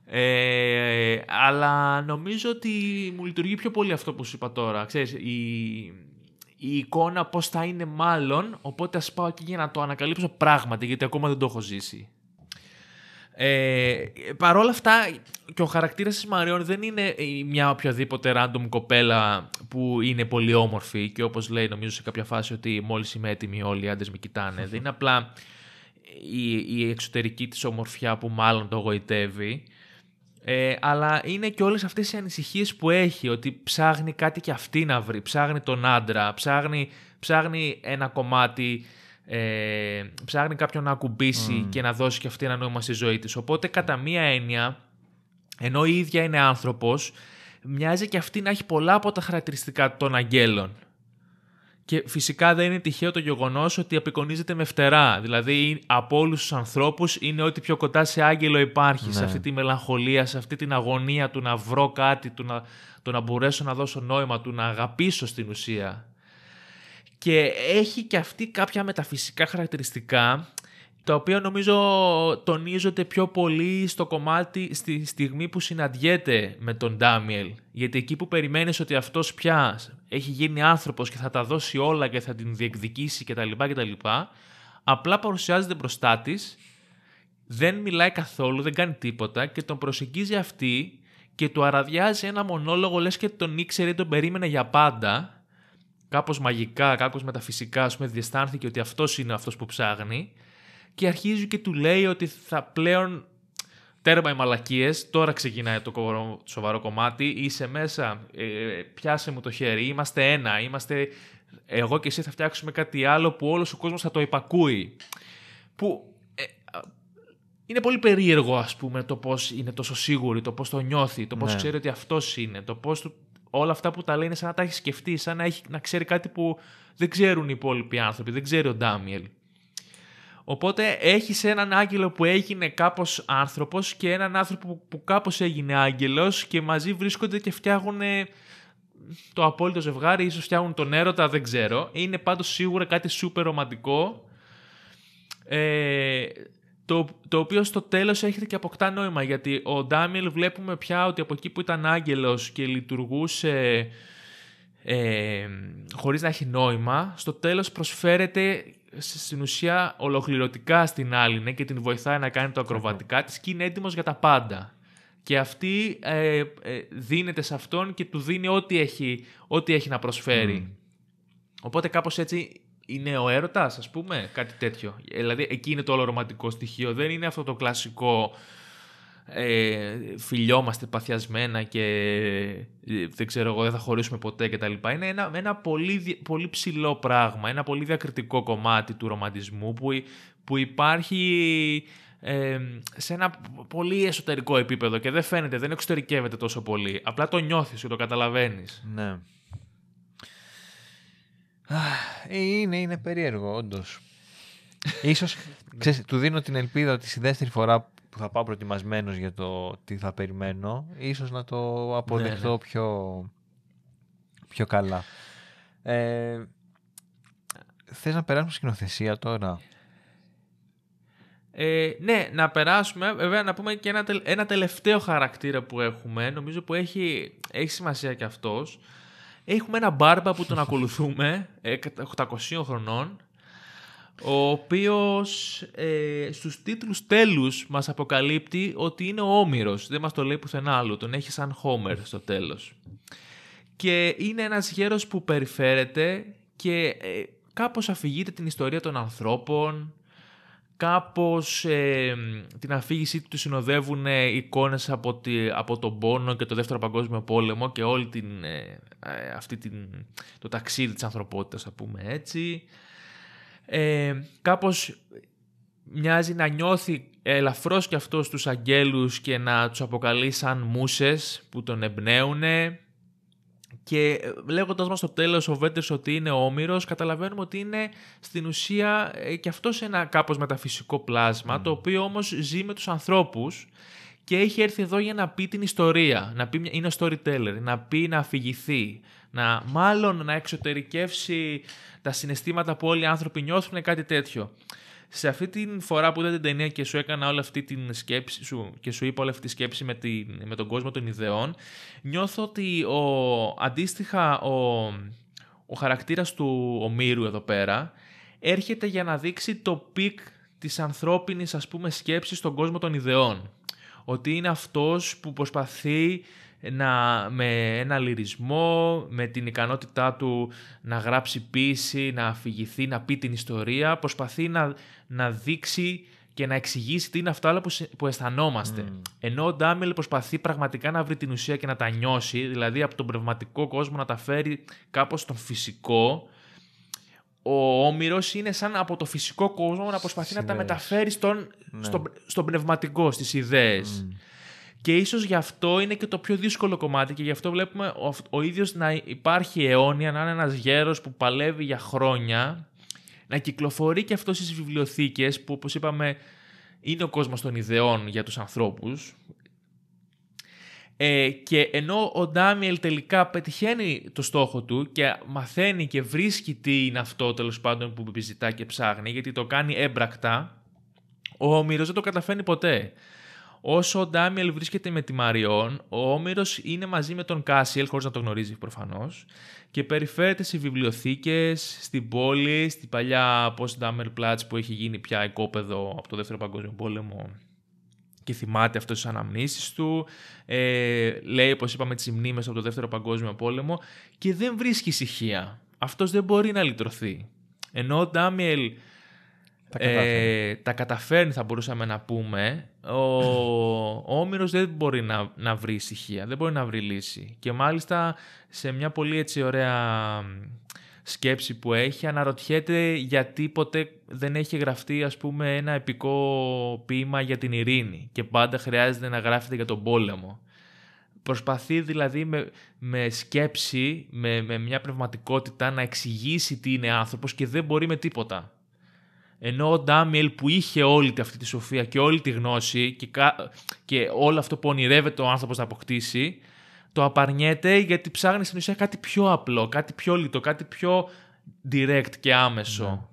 Ε, αλλά νομίζω ότι μου λειτουργεί πιο πολύ αυτό που σου είπα τώρα. Ξέρεις, η, η εικόνα πώς θα είναι μάλλον, οπότε ας πάω εκεί για να το ανακαλύψω πράγματι, γιατί ακόμα δεν το έχω ζήσει. Ε, Παρ' όλα αυτά, και ο χαρακτήρας της Μαριών δεν είναι η- μια οποιαδήποτε random κοπέλα που είναι πολύ όμορφη και όπως λέει νομίζω σε κάποια φάση ότι μόλις είμαι έτοιμη όλοι οι άντρες με κοιτάνε. δεν είναι απλά η, η εξωτερική της ομορφιά που μάλλον το γοητεύει. Ε, αλλά είναι και όλες αυτές οι ανησυχίες που έχει, ότι ψάχνει κάτι και αυτή να βρει, ψάχνει τον άντρα, ψάχνει, ψάχνει ένα κομμάτι, ε, ψάχνει κάποιον να ακουμπήσει και να δώσει και αυτή ένα νόημα στη ζωή της. Οπότε κατά μία έννοια, ενώ η ίδια είναι άνθρωπος, μοιάζει και αυτή να έχει πολλά από τα χαρακτηριστικά των αγγέλων. Και φυσικά δεν είναι τυχαίο το γεγονός ότι απεικονίζεται με φτερά. Δηλαδή, από όλους τους ανθρώπους είναι ό,τι πιο κοντά σε άγγελο υπάρχει. Σε Ναι. αυτή τη μελαγχολία, σε αυτή την αγωνία του να βρω κάτι, του να, του να μπορέσω να δώσω νόημα, του να αγαπήσω στην ουσία. Και έχει και αυτή κάποια μεταφυσικά χαρακτηριστικά τα οποία νομίζω τονίζονται πιο πολύ στο κομμάτι στη στιγμή που συναντιέται με τον Ντάμιελ. Γιατί εκεί που περιμένεις ότι αυτός πια έχει γίνει άνθρωπος και θα τα δώσει όλα και θα την διεκδικήσει κτλ. κτλ απλά παρουσιάζεται μπροστά της, δεν μιλάει καθόλου, δεν κάνει τίποτα και τον προσεγγίζει αυτή και του αραδιάζει ένα μονόλογο λες και τον ήξερε ή τον περίμενε για πάντα κάπως μαγικά, κάπως μεταφυσικά, ας πούμε, διαισθάνθηκε ότι αυτός είναι αυτός που ψάχνει και αρχίζει και του λέει ότι θα πλέον τέρμα οι μαλακίες, τώρα ξεκινάει το κο- σοβαρό κομμάτι, είσαι μέσα, ε, πιάσε μου το χέρι, είμαστε ένα, είμαστε εγώ και εσύ θα φτιάξουμε κάτι άλλο που όλος ο κόσμος θα το υπακούει. Που ε, α, είναι πολύ περίεργο ας πούμε το πώς είναι τόσο σίγουρη, το πώς το νιώθει, το πώς Ναι. ξέρει ότι αυτός είναι, το πώς του, όλα αυτά που τα λέει είναι σαν να τα έχει σκεφτεί, σαν να, έχει, να ξέρει κάτι που δεν ξέρουν οι υπόλοιποι άνθρωποι, δεν ξέρει ο Ντάμιελ. Οπότε έχεις έναν άγγελο που έγινε κάπως άνθρωπος και έναν άνθρωπο που, που κάπως έγινε άγγελος και μαζί βρίσκονται και φτιάχνουν το απόλυτο ζευγάρι, ίσως φτιάχνουν τον έρωτα, δεν ξέρω. Είναι πάντως σίγουρα κάτι σούπερ ρομαντικό. Ε, το, το οποίο στο τέλος έρχεται και αποκτά νόημα γιατί ο Ντάμιελ βλέπουμε πια ότι από εκεί που ήταν άγγελος και λειτουργούσε ε, χωρίς να έχει νόημα, στο τέλος προσφέρεται σ- στην ουσία ολοκληρωτικά στην άλλη και την βοηθάει να κάνει το ακροβατικά της και είναι έτοιμος για τα πάντα. Και αυτή ε, ε, δίνεται σε αυτόν και του δίνει ό,τι έχει, ό,τι έχει να προσφέρει. Οπότε κάπως έτσι είναι ο έρωτας, ας πούμε, κάτι τέτοιο. Ε, Δηλαδή εκεί είναι το όλο ρομαντικό στοιχείο. Δεν είναι αυτό το κλασικό ε, φιλιόμαστε παθιασμένα και ε, δεν ξέρω εγώ δεν θα χωρίσουμε ποτέ κτλ. Είναι ένα, ένα πολύ, δι- πολύ ψηλό πράγμα, ένα πολύ διακριτικό κομμάτι του ρομαντισμού που, υ- που υπάρχει ε, σε ένα πολύ εσωτερικό επίπεδο και δεν φαίνεται, δεν εξωτερικεύεται τόσο πολύ. Απλά το νιώθεις και το καταλαβαίνεις. Ναι. Αχ, ε, Είναι, είναι περίεργο, όντως. Ίσως, ξέρεις, του δίνω την ελπίδα ότι στη δεύτερη φορά που θα πάω προετοιμασμένος για το τι θα περιμένω, ίσως να το αποδεχτώ ναι. πιο, πιο καλά. Ε, θες να περάσουμε σκηνοθεσία τώρα; Ε, ναι, να περάσουμε. Βέβαια, να πούμε και ένα, τελ- ένα τελευταίο χαρακτήρα που έχουμε. Νομίζω που έχει, έχει σημασία και αυτός. Έχουμε ένα μπάρμπα που τον ακολουθούμε, ε, 800 χρονών, ο οποίος ε, στους τίτλους τέλους μας αποκαλύπτει ότι είναι ο Όμηρος. Δεν μας το λέει πουθενά άλλο. Τον έχει σαν Homer στο τέλος. Και είναι ένας γέρος που περιφέρεται και ε, κάπως αφηγείται την ιστορία των ανθρώπων, κάπως ε, την αφήγησή του συνοδεύουν ε, εικόνες από, τη, από τον πόνο και το δεύτερο παγκόσμιο πόλεμο και όλη την, ε, ε, αυτή την, το ταξίδι της ανθρωπότητας, θα πούμε έτσι. Ε, κάπως μοιάζει να νιώθει ελαφρώς και αυτός τους αγγέλους και να τους αποκαλεί σαν μουσες που τον εμπνέουν και ε, λέγοντας μας στο τέλος ο Βέντερς ότι είναι όμηρος, καταλαβαίνουμε ότι είναι στην ουσία ε, και αυτός ένα κάπως μεταφυσικό πλάσμα, το οποίο όμως ζει με τους ανθρώπους και έχει έρθει εδώ για να πει την ιστορία, να πει, μια- είναι ο storyteller, να πει να αφηγηθεί, να μάλλον να εξωτερικεύσει τα συναισθήματα που όλοι οι άνθρωποι νιώθουν, κάτι τέτοιο. Σε αυτή την φορά που είδα την ταινία και σου έκανα όλη αυτή την σκέψη σου και σου είπα όλη αυτή τη σκέψη με, την, με τον κόσμο των ιδεών, νιώθω ότι ο, αντίστοιχα ο, ο χαρακτήρας του Ομήρου εδώ πέρα έρχεται για να δείξει το peak της ανθρώπινης ας πούμε σκέψης στον κόσμο των ιδεών. Ότι είναι αυτός που προσπαθεί να, με ένα λυρισμό, με την ικανότητά του να γράψει ποίηση, να αφηγηθεί, να πει την ιστορία, προσπαθεί να, να δείξει και να εξηγήσει τι είναι αυτά όλα που, σε- που αισθανόμαστε. Ενώ ο Ντάμιλ προσπαθεί πραγματικά να βρει την ουσία και να τα νιώσει, δηλαδή από τον πνευματικό κόσμο να τα φέρει κάπως στον φυσικό, ο Όμηρος είναι σαν από το φυσικό κόσμο να προσπαθεί να τα Ιδέες. μεταφέρει στον, Ναι. στον, στον πνευματικό, στις ιδέες. Και ίσως γι' αυτό είναι και το πιο δύσκολο κομμάτι και γι' αυτό βλέπουμε ο, ο ίδιος να υπάρχει αιώνια, να είναι ένας γέρος που παλεύει για χρόνια, να κυκλοφορεί και αυτό στις βιβλιοθήκες που όπως είπαμε είναι ο κόσμος των ιδεών για τους ανθρώπους. Ε, και ενώ ο Ντάμιελ τελικά πετυχαίνει το στόχο του και μαθαίνει και βρίσκει τι είναι αυτό τέλος πάντων που επιζητά και ψάχνει, γιατί το κάνει έμπρακτα, ο Όμηρος δεν το καταφέρνει ποτέ. Όσο ο Ντάμιελ βρίσκεται με τη Μαριόν, ο Όμηρος είναι μαζί με τον Κάσιελ, χωρίς να το γνωρίζει προφανώς, και περιφέρεται σε βιβλιοθήκες, στην πόλη, στην παλιά Potsdamer Platz που έχει γίνει πια οικόπεδο από το Δεύτερο Παγκόσμιο Πόλεμο και θυμάται αυτό τις αναμνήσεις του. Ε, λέει, όπως είπαμε, τις μνήμες από το Δεύτερο Παγκόσμιο Πόλεμο και δεν βρίσκει ήσυχία. Αυτός δεν μπορεί να λυτρωθεί. Ενώ ο Ντάμιελ Τα ε, κατάφερε. τα καταφέρνει θα μπορούσαμε να πούμε, ο, ο Όμηρος δεν μπορεί να, να βρει ησυχία, δεν μπορεί να βρει λύση. Και μάλιστα σε μια πολύ έτσι ωραία σκέψη που έχει αναρωτιέται γιατί ποτέ δεν έχει γραφτεί ας πούμε ένα επικό ποίημα για την ειρήνη και πάντα χρειάζεται να γράφεται για τον πόλεμο. Προσπαθεί δηλαδή με, με σκέψη, με, με μια πνευματικότητα να εξηγήσει τι είναι άνθρωπος και δεν μπορεί με τίποτα. Ενώ ο Ντάμιελ που είχε όλη αυτή τη σοφία και όλη τη γνώση και, κα- και όλο αυτό που ονειρεύεται ο άνθρωπος να αποκτήσει, το απαρνιέται γιατί ψάχνει στην ουσία κάτι πιο απλό, κάτι πιο λιτό, κάτι πιο direct και άμεσο.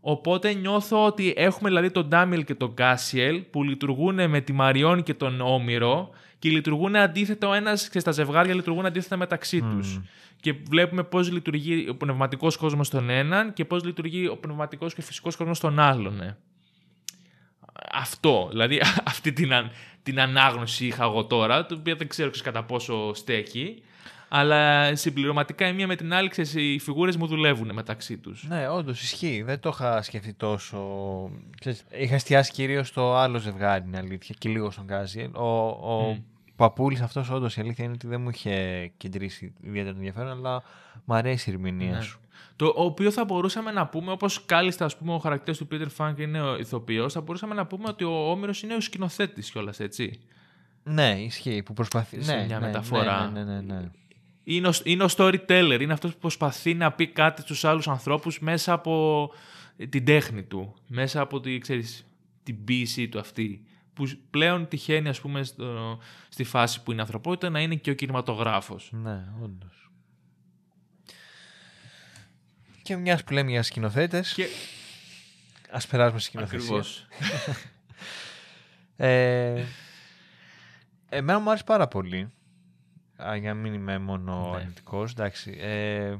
Οπότε νιώθω ότι έχουμε δηλαδή τον Ντάμιελ και τον Κάσιελ που λειτουργούν με τη Μαριόν και τον Όμηρο και λειτουργούν αντίθετα ο ένας και στα ζευγάρια λειτουργούν αντίθετα μεταξύ τους. Και βλέπουμε πώς λειτουργεί ο πνευματικός κόσμος στον έναν και πώς λειτουργεί ο πνευματικός και φυσικός κόσμος στον άλλον. ναι. Αυτό, δηλαδή αυτή την, αν- την ανάγνωση είχα εγώ τώρα, το οποίο δεν ξέρω ξέρεις, κατά πόσο στέκει, αλλά συμπληρωματικά η μία με την άλλη, ξέρεις, οι φιγούρες μου δουλεύουν μεταξύ τους. Ναι, όντως ισχύει. Δεν το είχα σκεφτεί τόσο. Ξέρεις, είχα εστιάσει κυρίως στο άλλο ζευγάρι, είναι αλήθεια, και λίγο στον Γκάζιελ. Ο, ο Μμ. παππούλη αυτός, όντως η αλήθεια είναι ότι δεν μου είχε κεντρήσει ιδιαίτερο ενδιαφέρον, αλλά μου αρέσει η ερμηνεία Ναι. σου. Το οποίο θα μπορούσαμε να πούμε, όπως κάλλιστα ας πούμε, ο χαρακτήρας του Peter Funk είναι ο ηθοποιός, θα μπορούσαμε να πούμε ότι ο Όμηρος είναι ο σκηνοθέτης κιόλας, έτσι. Ναι, ισχύει. Που προσπαθεί. Σε ναι, μια ναι, μεταφορά. Ναι, ναι, ναι, ναι. Είναι ο, είναι ο storyteller, είναι αυτός που προσπαθεί να πει κάτι στους άλλους ανθρώπους μέσα από την τέχνη του, μέσα από τη, ξέρεις, την ποίησή του αυτή. Που πλέον τυχαίνει, ας πούμε, στο, στη φάση που είναι η ανθρωπότητα να είναι και ο κινηματογράφος. Ναι, όντως. Και μιας που λέμε για σκηνοθέτες, Και... ας περάσουμε στη σκηνοθεσία. Ακριβώς. Ε, εμένα μου άρεσε πάρα πολύ. Α, για να μην είμαι μόνο Ναι. αρνητικός, εντάξει. Ε,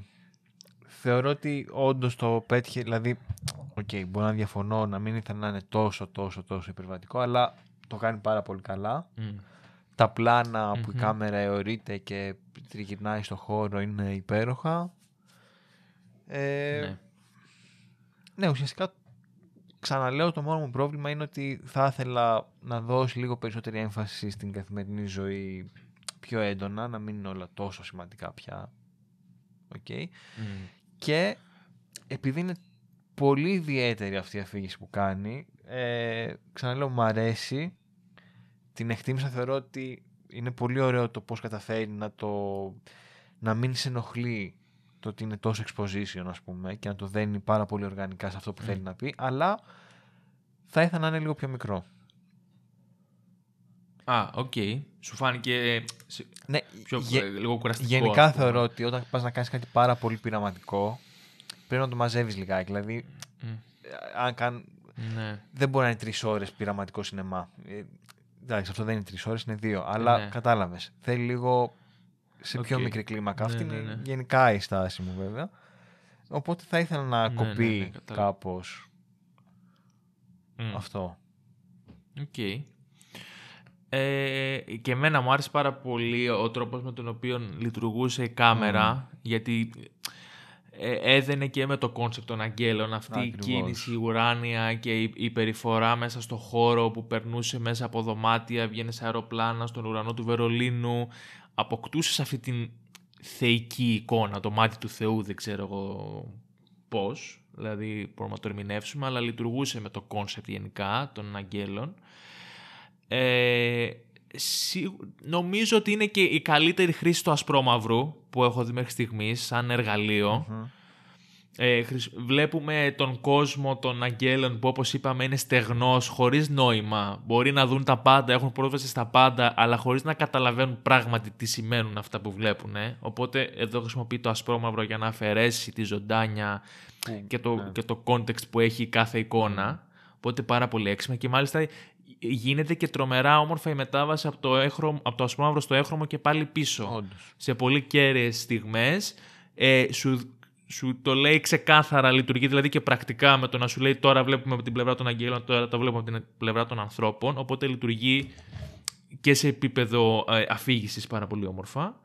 θεωρώ ότι όντως το πέτυχε, δηλαδή, οκ, μπορώ να διαφωνώ, να μην ήθελα να είναι τόσο, τόσο, τόσο υπερβατικό, αλλά το κάνει πάρα πολύ καλά. Μμ. Τα πλάνα που η Μμμ. κάμερα αιωρείται και τριγυρνάει στο χώρο είναι υπέροχα. Ε, Ναι. ναι, ουσιαστικά ξαναλέω το μόνο μου πρόβλημα είναι ότι θα ήθελα να δώσει λίγο περισσότερη έμφαση στην καθημερινή ζωή πιο έντονα, να μην είναι όλα τόσο σημαντικά πια. Οκ. Μμ. Και επειδή είναι πολύ ιδιαίτερη αυτή η αφήγηση που κάνει, ε, ξαναλέω μου αρέσει, την εκτίμησα, θεωρώ ότι είναι πολύ ωραίο το πώς καταφέρει να το να μην σε ενοχλεί το ότι είναι τόσο exposition ας πούμε και να το δένει πάρα πολύ οργανικά σε αυτό που Μμ. θέλει να πει, αλλά θα ήθελα να είναι λίγο πιο μικρό. Α, οκ. Σου φάνηκε σε- Ναι, πιο, γε- ε, λίγο κουραστικό. γενικά ας πούμε. θεωρώ ότι όταν πας να κάνεις κάτι πάρα πολύ πειραματικό πρέπει να το μαζεύεις λιγάκι. Δηλαδή, Μμ. ε, αν καν, Ναι. δεν μπορεί να είναι τρεις ώρες πειραματικό σινεμά. Ε, εντάξει, αυτό δεν είναι τρεις ώρες, είναι δύο. Αλλά ναι. κατάλαβες. Θέλει λίγο σε πιο Οκ. μικρή κλίμακα. Ναι, Αυτή ναι, είναι ναι. γενικά η στάση μου, βέβαια. Οπότε θα ήθελα να Ναι, κοπεί ναι, ναι, κατάλαβα. κάπως Μμ. αυτό. Οκ. Ε, και εμένα μου άρεσε πάρα πολύ ο τρόπος με τον οποίο λειτουργούσε η κάμερα, γιατί ε, έδενε και με το concept των αγγέλων αυτή η Ακριβώς. κίνηση ουράνια και η, η περιφορά μέσα στο χώρο που περνούσε μέσα από δωμάτια, βγαίνεις σε αεροπλάνα στον ουρανό του Βερολίνου, αποκτούσες αυτή την θεϊκή εικόνα, το μάτι του Θεού, δεν ξέρω εγώ πώς, δηλαδή μπορούμε να το ερμηνεύσουμε, αλλά λειτουργούσε με το concept γενικά των αγγέλων. Ε, νομίζω ότι είναι και η καλύτερη χρήση του ασπρόμαυρου που έχω δει μέχρι στιγμής σαν εργαλείο ε, βλέπουμε τον κόσμο των αγγέλων που όπως είπαμε είναι στεγνός, χωρίς νόημα. Μπορεί να δουν τα πάντα, έχουν πρόσβαση στα πάντα, αλλά χωρίς να καταλαβαίνουν πράγματι τι σημαίνουν αυτά που βλέπουν. Ε. Οπότε εδώ χρησιμοποιεί το ασπρόμαυρο για να αφαιρέσει τη ζωντάνια και, το, ναι. και το context που έχει κάθε εικόνα. Οπότε πάρα πολύ έξιμα και μάλιστα γίνεται και τρομερά όμορφα η μετάβαση από το, έχρωμο, από το ασπρόμαυρο στο έχρωμο και πάλι πίσω. Σε πολύ κέρυες στιγμές. Ε, σου σου το λέει ξεκάθαρα, λειτουργεί δηλαδή και πρακτικά με το να σου λέει τώρα βλέπουμε από την πλευρά των αγγέλων, τώρα τα βλέπουμε από την πλευρά των ανθρώπων. Οπότε λειτουργεί και σε επίπεδο ε, αφήγησης πάρα πολύ όμορφα.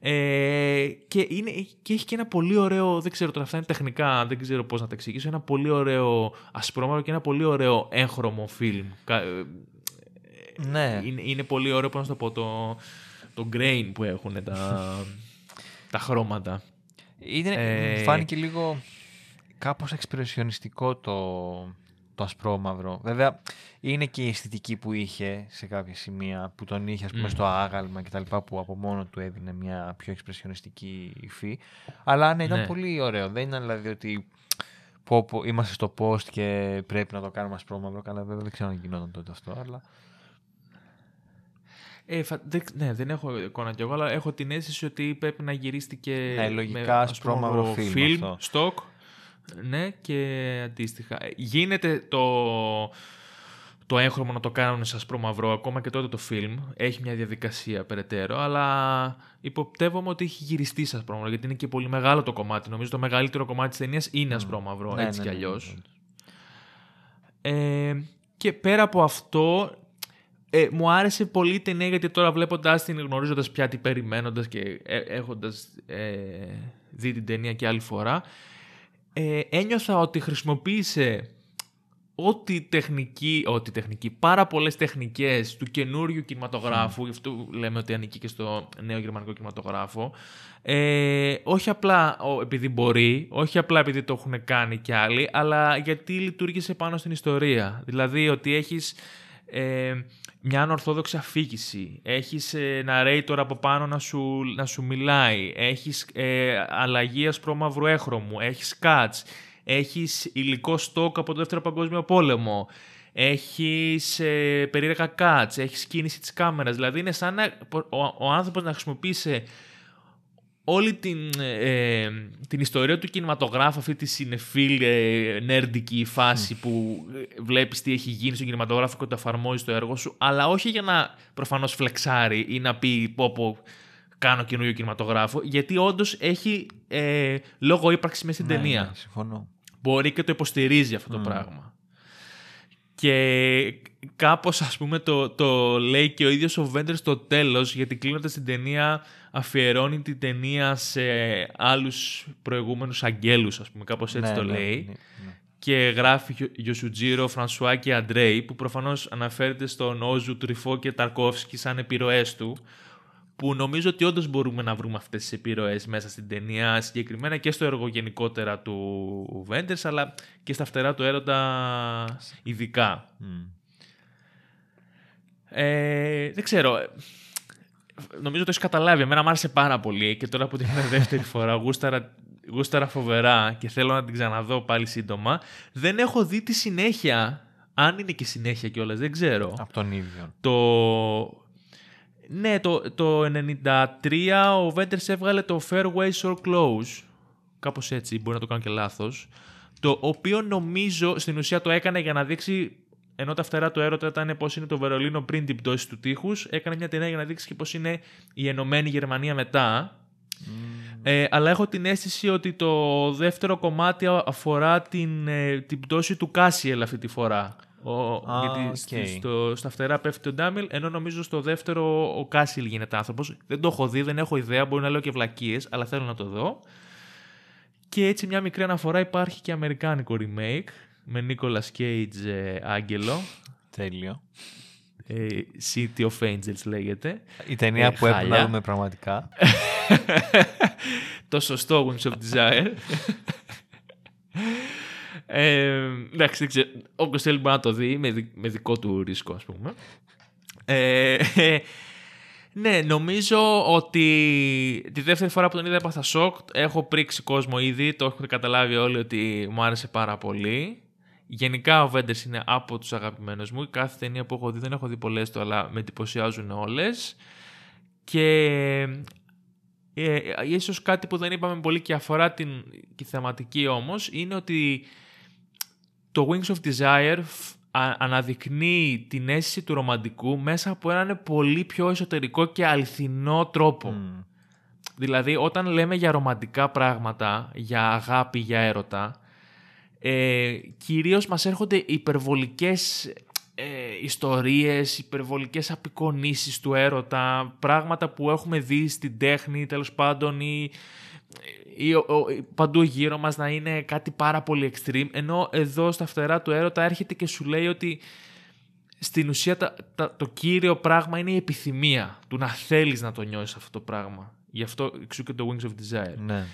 Ε, και, είναι, και έχει και ένα πολύ ωραίο, δεν ξέρω τώρα αυτά είναι τεχνικά, δεν ξέρω πώς να τα εξηγήσω, ένα πολύ ωραίο ασπρόμαυρο και ένα πολύ ωραίο έγχρωμο φιλμ. Ε, ναι. Είναι, είναι πολύ ωραίο, πώς να το πω, το, το grain που έχουν τα, τα χρώματα. Είναι, ε... Φάνηκε λίγο κάπως εξπρεσιονιστικό το, το ασπρόμαυρο. Βέβαια, είναι και η αισθητική που είχε σε κάποια σημεία, που τον είχε ας πούμε, στο άγαλμα κτλ. που από μόνο του έδινε μια πιο εξπρεσιονιστική υφή. Αλλά ναι, ήταν ναι. πολύ ωραίο. Δεν ήταν δηλαδή ότι πω, πω, είμαστε στο post και πρέπει να το κάνουμε ασπρόμαυρο. Καλά, βέβαια δεν ξέρω αν γινόταν τότε αυτό, αλλά... Ε, δεν, ναι, δεν έχω εικόνα κι εγώ, αλλά έχω την αίσθηση ότι πρέπει να γυρίστηκε ναι, λογικά, με ασπρόμαυρο φιλμ, stock, ναι, και αντίστοιχα. Ε, γίνεται το, το έγχρωμο να το κάνουν σε ασπρόμαυρο, ακόμα και τότε το φιλμ. Έχει μια διαδικασία περαιτέρω, αλλά υποπτεύομαι ότι έχει γυριστεί σε ασπρόμαυρο, γιατί είναι και πολύ μεγάλο το κομμάτι. Νομίζω το μεγαλύτερο κομμάτι της ταινίας είναι ασπρόμαυρο, ναι, έτσι ναι, κι ναι, αλλιώς. Ε, και πέρα από αυτό, ε, μου άρεσε πολύ η ταινία γιατί τώρα βλέποντα την, γνωρίζοντας πια τι περιμένοντας και ε, έχοντας ε, δει την ταινία και άλλη φορά, ε, ένιωθα ότι χρησιμοποίησε ό,τι τεχνική, ό,τι τεχνική, πάρα πολλές τεχνικές του καινούριου κινηματογράφου, γι' αυτό λέμε ότι ανήκει και στο νέο γερμανικό κινηματογράφο, ε, όχι απλά επειδή μπορεί, όχι απλά επειδή το έχουν κάνει κι άλλοι, αλλά γιατί λειτουργήσε πάνω στην ιστορία. Δηλαδή ότι έχεις ε, μια ανορθόδοξη αφήγηση, έχεις ε, narrator από πάνω να σου, να σου μιλάει, έχεις ε, αλλαγή ασπρόμαυρου έχρωμου, έχεις cuts, έχεις υλικό στόκ από το Δεύτερο Παγκόσμιο Πόλεμο, έχεις ε, περίεργα cuts, έχεις κίνηση της κάμερας, δηλαδή είναι σαν να, ο, ο άνθρωπος να χρησιμοποιήσει όλη την, ε, την ιστορία του κινηματογράφου, αυτή τη συνεφίλ ε, νέρντικη φάση που βλέπεις τι έχει γίνει στον κινηματογράφο και το εφαρμόζεις στο έργο σου, αλλά όχι για να προφανώς φλεξάρει ή να πει πω πω κάνω καινούριο κινηματογράφο, γιατί όντως έχει ε, λόγο ύπαρξης μέσα στην ναι, ταινία. Ναι, συμφωνώ. Μπορεί και το υποστηρίζει αυτό το πράγμα. Και κάπως ας πούμε το, το λέει και ο ίδιος ο Βέντερ στο τέλος γιατί κλείνοντας την ταινία αφιερώνει την ταινία σε άλλους προηγούμενους αγγέλους ας πούμε κάπως έτσι ναι, το ναι, λέει. ναι, και γράφει Γιωσουτζίρο, Φρανσουά και Αντρέι που προφανώς αναφέρεται στον Όζου, Τριφό και Ταρκόφσκι σαν επιρροές του που νομίζω ότι όντως μπορούμε να βρούμε αυτές τις επιρροές μέσα στην ταινία, συγκεκριμένα και στο έργο γενικότερα του Βέντερς, αλλά και στα φτερά του έρωτα ειδικά. Ε, δεν ξέρω. Νομίζω το έχεις καταλάβει. Εμένα μου άρεσε πάρα πολύ και τώρα που την είδα δεύτερη φορά γούσταρα, γούσταρα φοβερά και θέλω να την ξαναδώ πάλι σύντομα. Δεν έχω δει τη συνέχεια. Αν είναι και συνέχεια κιόλας, δεν ξέρω. Από τον ίδιο. Το, ναι, το, το 93 ο Βέντερς έβγαλε το Fairway or Close. Κάπως έτσι, μπορεί να το κάνω και λάθος. Το οποίο νομίζω στην ουσία το έκανε για να δείξει ενώ τα φτερά του έρωτα ήταν πώς είναι το Βερολίνο πριν την πτώση του τείχους, έκανε μια ταινία για να δείξει και πώς είναι η Ενωμένη Γερμανία μετά. Ε, αλλά έχω την αίσθηση ότι το δεύτερο κομμάτι αφορά την, ε, την πτώση του Κάσιελ αυτή τη φορά. Ο, γιατί στο, στα φτερά πέφτει ο Ντάμιελ, ενώ νομίζω στο δεύτερο ο Κάσιελ γίνεται άνθρωπος. Δεν το έχω δει, δεν έχω ιδέα, μπορεί να λέω και βλακείες, αλλά θέλω να το δω. Και έτσι μια μικρή αναφορά υπάρχει και αμερικάνικο remake με Nicolas Cage ε, Άγγελο. Τέλειο. Ε, City of Angels λέγεται. Η ταινία ε, που έπρεπε να δούμε πραγματικά. το σωστό Wings of Desire. Ε, εντάξει, δεν ξέρω. Όποιος θέλει μπορεί να το δει με, δικό του ρίσκο, ας πούμε. Ε, ναι, νομίζω ότι τη δεύτερη φορά που τον είδα έπαθα σοκ. Έχω πρίξει κόσμο ήδη, το έχετε καταλάβει όλοι ότι μου άρεσε πάρα πολύ. Γενικά ο Βέντερς είναι από τους αγαπημένους μου. Κάθε ταινία που έχω δει, δεν έχω δει πολλές του, αλλά με εντυπωσιάζουν όλες. Και ε, ίσως κάτι που δεν είπαμε πολύ και αφορά την τη θεματική όμως, είναι ότι το Wings of Desire αναδεικνύει την αίσθηση του ρομαντικού μέσα από έναν πολύ πιο εσωτερικό και αληθινό τρόπο. Δηλαδή, όταν λέμε για ρομαντικά πράγματα, για αγάπη, για έρωτα, ε, κυρίως μας έρχονται υπερβολικές ε, ιστορίες, υπερβολικές απεικονίσεις του έρωτα, πράγματα που έχουμε δει στην τέχνη τέλος πάντων ή, ή, παντού γύρω μας να είναι κάτι πάρα πολύ extreme, ενώ εδώ στα φτερά του έρωτα έρχεται και σου λέει ότι στην ουσία το κύριο πράγμα είναι η επιθυμία του να θέλεις να το νιώσεις αυτό το πράγμα. Γι' αυτό εξού και το Wings of Desire. Ναι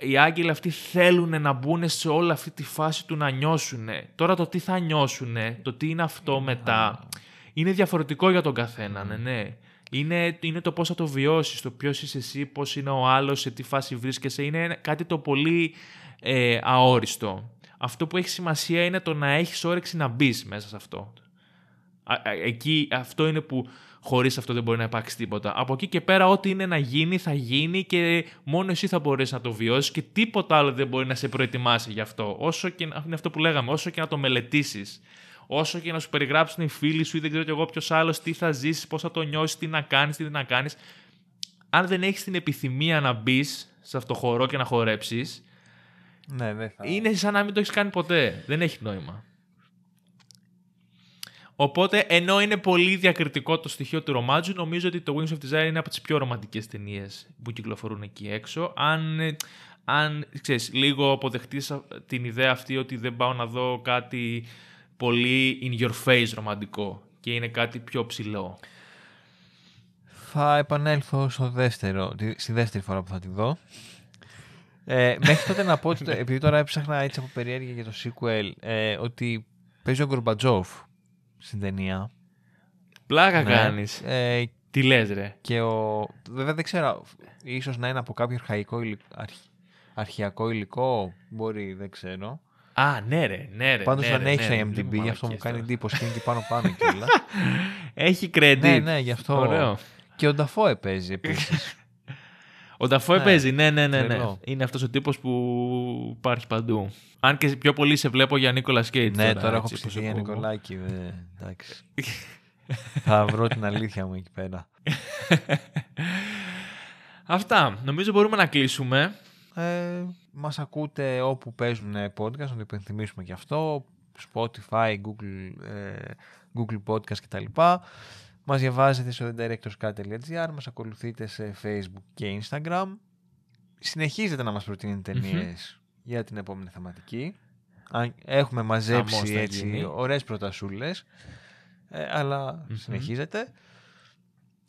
οι άγγελοι αυτοί θέλουν να μπουν σε όλη αυτή τη φάση του να νιώσουν. Τώρα το τι θα νιώσουν, το τι είναι αυτό μετά, είναι διαφορετικό για τον καθένα, ναι, ναι. Είναι, είναι το πώς θα το βιώσεις, το ποιος είσαι εσύ, πώς είναι ο άλλος, σε τι φάση βρίσκεσαι. Είναι κάτι το πολύ ε, αόριστο. Αυτό που έχει σημασία είναι το να έχεις όρεξη να μπεις μέσα σε αυτό. Εκεί αυτό είναι που χωρίς αυτό δεν μπορεί να υπάρξει τίποτα. Από εκεί και πέρα ό,τι είναι να γίνει θα γίνει και μόνο εσύ θα μπορέσει να το βιώσεις και τίποτα άλλο δεν μπορεί να σε προετοιμάσει γι' αυτό. Όσο και, είναι αυτό που λέγαμε, όσο και να το μελετήσεις, όσο και να σου περιγράψουν οι φίλοι σου ή δεν ξέρω κι εγώ ποιος άλλος τι θα ζήσεις, πώς θα το νιώσεις, τι να κάνεις, τι δεν να κάνεις. Αν δεν έχεις την επιθυμία να μπεις σε αυτό το χώρο και να χορέψεις, ναι, δεν θα... είναι σαν να μην το έχεις κάνει ποτέ. Δεν έχει νόημα. Οπότε, ενώ είναι πολύ διακριτικό το στοιχείο του ρομάτζου, νομίζω ότι το Wings of Desire είναι από τις πιο ρομαντικές ταινίες που κυκλοφορούν εκεί έξω. Αν, αν ξέρεις, λίγο αποδεχτείς την ιδέα αυτή ότι δεν πάω να δω κάτι πολύ in your face ρομαντικό και είναι κάτι πιο ψηλό. Θα επανέλθω στο δεύτερο, στη δεύτερη φορά που θα τη δω. Ε, μέχρι τότε να πω, ότι, επειδή τώρα έψαχνα έτσι από περιέργεια για το sequel, ε, ότι παίζει ο Γκορμπατζόφ στην ταινία. Πλάκα ναι. κάνεις. Ε, Τι λες ρε; Και ο... Βέβαια δεν ξέρω, ίσως να είναι από κάποιο αρχαϊκό υλικό, αρχιακό υλικό, μπορεί, δεν ξέρω. Α, ναι ρε, ναι ρε. Πάντως ναι, αν έχεις ναι, IMDb, γι' αυτό μου κάνει εντύπωση και είναι και πάνω πάνω όλα. έχει credit. Ναι, ναι, γι' αυτό. Ωραίο. Και ο Νταφόε παίζει επίσης. Ο Νταφόε ναι, παίζει, ναι, ναι, ναι, ναι. Είναι αυτός ο τύπος που υπάρχει παντού. Αν και πιο πολύ σε βλέπω για Νίκολα Κέιτ. Ναι, τώρα, τώρα έχω ψηφίσει για Νικολάκη. εντάξει. Θα βρω την αλήθεια μου εκεί πέρα. Αυτά. Νομίζω μπορούμε να κλείσουμε. Ε, μας ακούτε όπου παίζουν podcast, να το υπενθυμίσουμε και αυτό. Spotify, Google, ε, Google Podcast κτλ. Μας διαβάζετε στο directorscat.gr, μας ακολουθείτε σε Facebook και Instagram. Συνεχίζετε να μας προτείνετε για την επόμενη θεματική. Έχουμε μαζέψει έτσι ωραίες προτασούλες, ε, αλλά συνεχίζετε.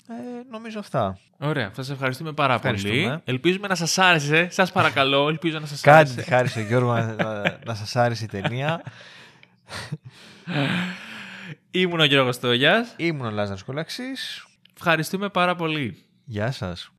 Ε, νομίζω αυτά. Ωραία. Σας ευχαριστούμε πάρα πολύ. Ελπίζουμε να σας άρεσε. Σας παρακαλώ. Ελπίζω να σας άρεσε. Κάντε χάρη στον Γιώργο να, να, σας άρεσε η ταινία. Ήμουν ο Γιώργος Τόγιας. Ήμουν ο Λάζαρος Κολαξής. Ευχαριστούμε πάρα πολύ. Γεια σας.